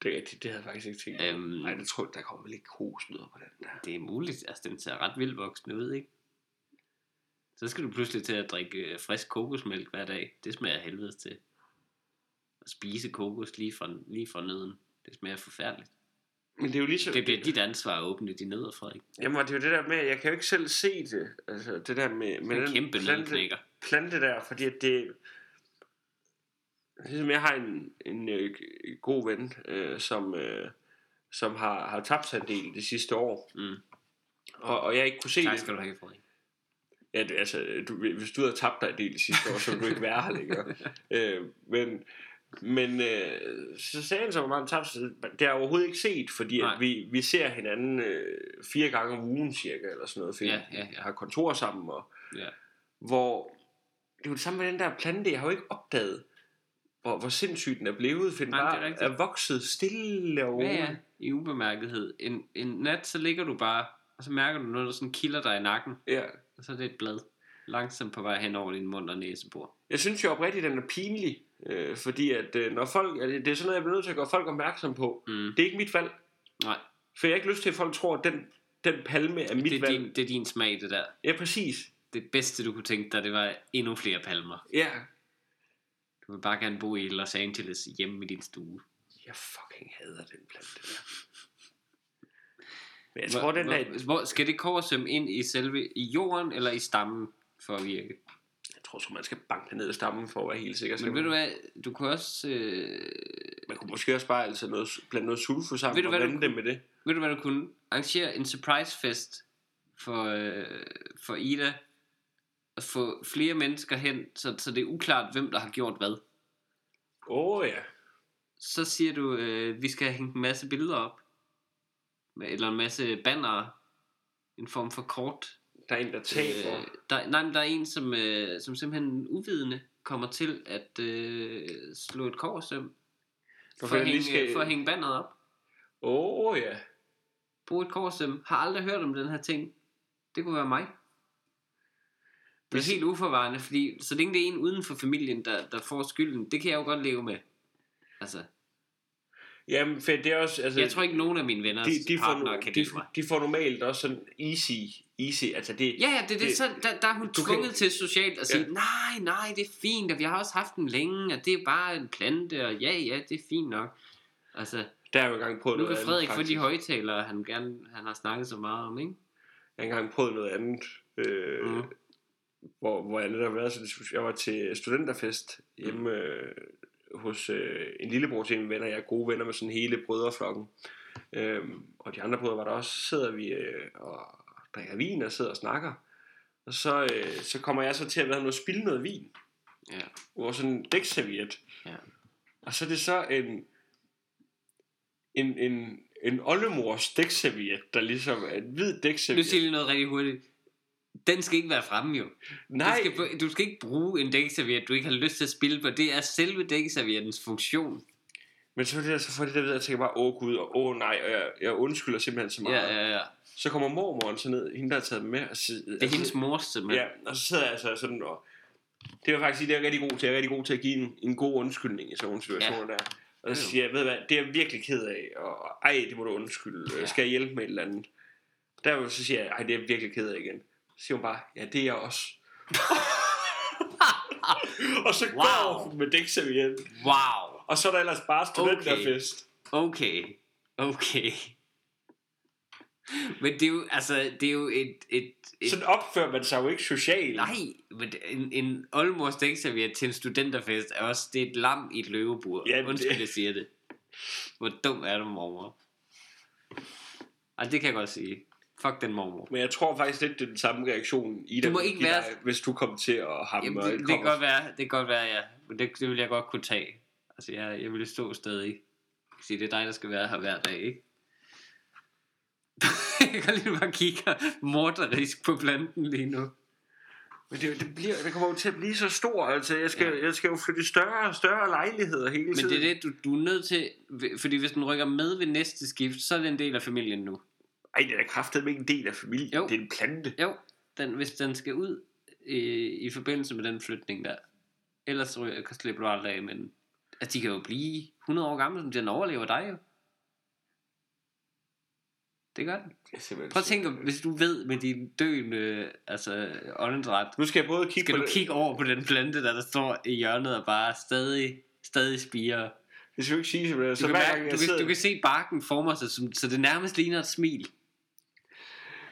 Det, det, det havde jeg faktisk ikke tænkt. Øhm. Nej, det tror jeg, der kommer vel ikke kokosnødder på den der. Det er muligt, altså den ser ret vildvoksende ud, ikke? Så skal du pludselig til at drikke øh, frisk kokosmælk hver dag. Det smager helvedes til. At spise kokos lige fra, lige fra nøden. Det smager forfærdeligt. Men det er jo ligesom... Det bliver dit ansvar at åbne de nødder, Frederik. Jamen, det er jo det der med, jeg kan jo ikke selv se det. Altså, det der med, med En den kæmpe plante, plante der, fordi at det... Ligesom jeg har en, en øh, god ven, øh, som, øh, som har, har tabt sig en del det sidste år. Mm. Og, og jeg ikke kunne se Tak det. skal du have, Frederik. Ja, det, altså, du, hvis du havde tabt dig en del det sidste år, så ville du ikke være her længere. øh, men men øh, så sagde han så, hvor meget tabte. Det har jeg overhovedet ikke set, fordi Nej. at vi, vi ser hinanden øh, fire gange om ugen cirka, eller sådan noget, fordi Ja, ja, ja. vi har kontor sammen, og Ja. hvor det er jo det samme med den der plante, jeg har jo ikke opdaget, hvor, hvor sindssygt den er blevet, for den Nej, er bare rigtigt. er vokset stille og Ja, ja, i ubemærkethed. En, en nat, så ligger du bare, og så mærker du noget, der sådan kilder dig i nakken, ja. og så er det et blad. Langsomt på vej hen over din mund og næsebor. Jeg synes jo oprigtigt, den er pinlig, øh, fordi at øh, når folk, altså, det er sådan noget, jeg bliver nødt til at gøre folk opmærksom på. Mm. Det er ikke mit valg, Nej, for jeg har ikke lyst til, at folk tror, at den, den palme er mit det er, valg. din, det er din smag, det der. Ja, præcis. Det bedste, du kunne tænke dig, det var endnu flere palmer. Ja. Du vil bare gerne bo i Los Angeles hjemme i din stue. Jeg fucking hader den plante der. Men jeg tror, den hvor, der, hvor, skal det korsøm ind i selve i jorden eller i stammen for at virke? Tror sgu, man skal banke ned i stammen for at være helt sikker. Men ved du hvad, du kunne også... Øh, Man kunne måske også bare altså noget, blande noget sulfo sammen Ved du, og blande det med det. ved du hvad du kunne? Arrangere en surprise fest for, øh, for Ida. Og få flere mennesker hen, så, så det er uklart, hvem der har gjort hvad. Åh oh, ja. Så siger du, øh, vi skal hænge en masse billeder op. Eller en masse bannere. En form for kort. Der er en, der taber. Øh, der, nej, men der er en, som, øh, som simpelthen uvidende kommer til at øh, slå et korsøm. For, Hvorfor at hænge, skal- for at hænge banneret op. Åh oh, ja. Brug et korsøm. Har aldrig hørt om den her ting. Det kunne være mig. Det er Hvis- helt uforvarende, fordi så længe det er en uden for familien, der, der får skylden, det kan jeg jo godt leve med. Altså, Jamen, for det er også... Altså, jeg tror ikke, nogen af mine venner de, de, får, partnere kan de, de får normalt også sådan easy, easy, altså det, Ja, ja, det, det, det- så, der, der er hun tvunget kan- til socialt at sige, Ja. nej, nej, det er fint, og vi har også haft den længe, og det er bare en plante, og ja, ja, det er fint nok. Altså, der er jo engang på nu noget kan andet, Frederik få faktisk. de højtalere, han, gerne, han har snakket så meget om, ikke? har engang prøvet noget andet. Øh, mm. hvor, hvor jeg netop været, så jeg var til studenterfest hjemme øh, hos øh, en lillebror til en venner. Jeg er gode venner med sådan hele brødreflokken. Øhm, og de andre brødre var der også. Så sidder vi øh, og drikker vin og sidder og snakker. Og så, øh, så kommer jeg så til at være noget spille noget vin Ja. over sådan en dækserviet. Ja. Og så er det så en, en, en, en oldemors dækserviet, der ligesom er en hvid Nu dækserviet. siger jeg lige noget rigtig hurtigt. Den skal ikke være fremme jo. Nej, Du skal, du skal ikke bruge en dækserviet, du ikke har lyst til at spille på. Det er selve dækserviettens funktion. men så, er det, der- så får det der ved, at jeg tænker bare, åh gud, og åh nej, og jeg, jeg undskylder simpelthen så meget. Ja, ja, ja. Så kommer mormoren så ned, hende der har taget dem med. Og så, Det er hendes mors simpelthen. Ja, og så sidder jeg altså sådan og... Det var faktisk det, jeg er rigtig god til. Jeg er rigtig god til at give en, en god undskyldning i sådan nogle situationer ja. der. Og så siger jeg, ved du hvad, det er jeg virkelig ked af, og ej, det må du undskylde. Ja. Skal jeg hjælpe med et eller andet? Der så siger jeg, ej, det er jeg virkelig ked af igen. Så siger hun bare, ja, det er jeg også. og så Wow. går hun med dækservietten. Wow. Og så er der ellers bare studenterfest. Okay. Okay. Men det er jo, altså, det er jo et, et, et Sådan opfører man sig jo ikke socialt. Nej, men en, en oldemors dækserviet til en studenterfest er også, det er et lam i et løvebur. Ja, Ja, det- Undskyld, jeg siger det. Hvor dum er du, mormor? Ej, det kan jeg godt sige. Fuck den mormor. Men jeg tror faktisk lidt, det er den samme reaktion i dig, må ikke være- dig, hvis du kom til at have Jamen, det, det, kan kommer- godt være, det kan godt være, ja. Men det, det vil jeg godt kunne tage. Altså, jeg, jeg ville stå stadig. Sige, det er dig, der skal være her hver dag, ikke? jeg kan lige bare kigge morderisk på planten lige nu. Men det, det, bliver, det kommer jo til at blive så stor, altså jeg skal, Ja. jeg skal jo flytte større og større lejligheder hele Men tiden. det er det, du, du er nødt til, fordi hvis den rykker med ved næste skift, så er det en del af familien nu. Ej, det er kraftet ikke en del af familien, Jo. det er en plante. Jo, den, hvis den skal ud i, i forbindelse med den flytning der, ellers så ryger- slipper du aldrig af, men altså, de kan jo blive 100 år gamle, så den overlever dig jo. Det gør den. Er Prøv at så- tænke, hvis du ved med din døende altså, åndedræt, Nu skal jeg både kigge skal på du det, kigge over på den plante, der, der står i hjørnet og bare stadig, stadig spiger. det skal du ikke sige simpelthen. Du, Så kan, hver gang du, sidder, kan, du kan se barken former sig, som, så det nærmest ligner et smil.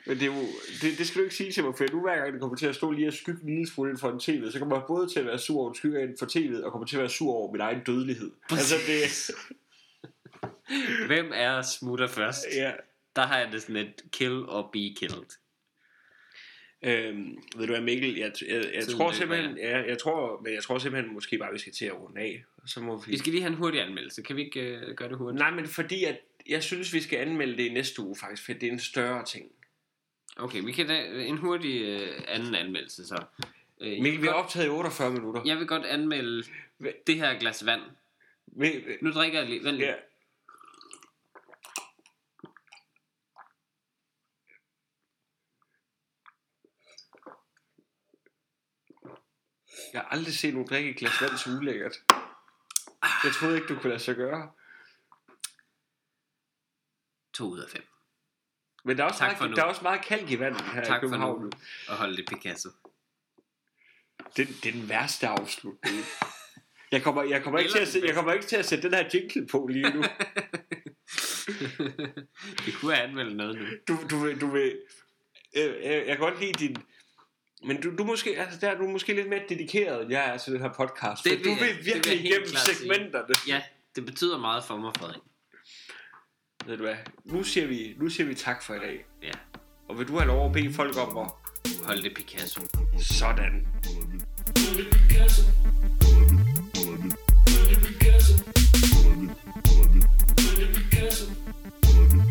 Men det, er jo, det, det, skal du ikke sige til mig, for nu hver gang det kommer til at stå lige og skygge en lille smule for en tv, så kommer jeg både til at være sur over en skygge ind for tv'et, og kommer til at være sur over min egen dødelighed. Altså det, Hvem er smutter først? ja, Der har jeg det sådan et kill or be killed. Øhm, ved du hvad Mikkel, jeg, jeg, jeg tror simpelthen, ja, jeg tror, men jeg tror simpelthen måske bare, vi skal til at runde af. Så må vi... Vi skal lige have en hurtig anmeldelse. Kan vi ikke uh, gøre det hurtigt? Nej, men fordi at, jeg synes, vi skal anmelde det i næste uge faktisk, for det er en større ting. Okay, vi kan da en hurtig uh, anden anmeldelse så. Uh, Mikkel, vi har optaget i 48 minutter. Jeg vil godt anmelde det her glas vand. Vi, Nu drikker jeg lige. Vent lige. ja. Jeg har aldrig set nogen drikke et glas vand så ulækkert. Jeg troede ikke, du kunne lade sig gøre. To ud af fem. Men der er også, Tak for meget, der er også meget kalk i vandet her Tak i for København. nu. Og holde det Picasso. Det, det er den værste afslutning. Jeg kommer, jeg, kommer ikke til at, jeg kommer ikke til at sætte den her jingle på lige nu. vi kunne anmelde noget nu. Du, du vil... Du vil øh, øh, jeg kan godt lide din... Men du, du, er måske, altså der er du måske lidt mere dedikeret, end jeg er til den her podcast. Det for vil du jeg- vil det vil virkelig jeg helt igennem segmenterne. Ja, det betyder meget for mig, Frederik ved du hvad, nu siger vi, nu siger vi tak for i dag. Ja. Og vil du have lov at bede folk om at... Holde det Picasso. Sådan. Picasso. Picasso. Picasso.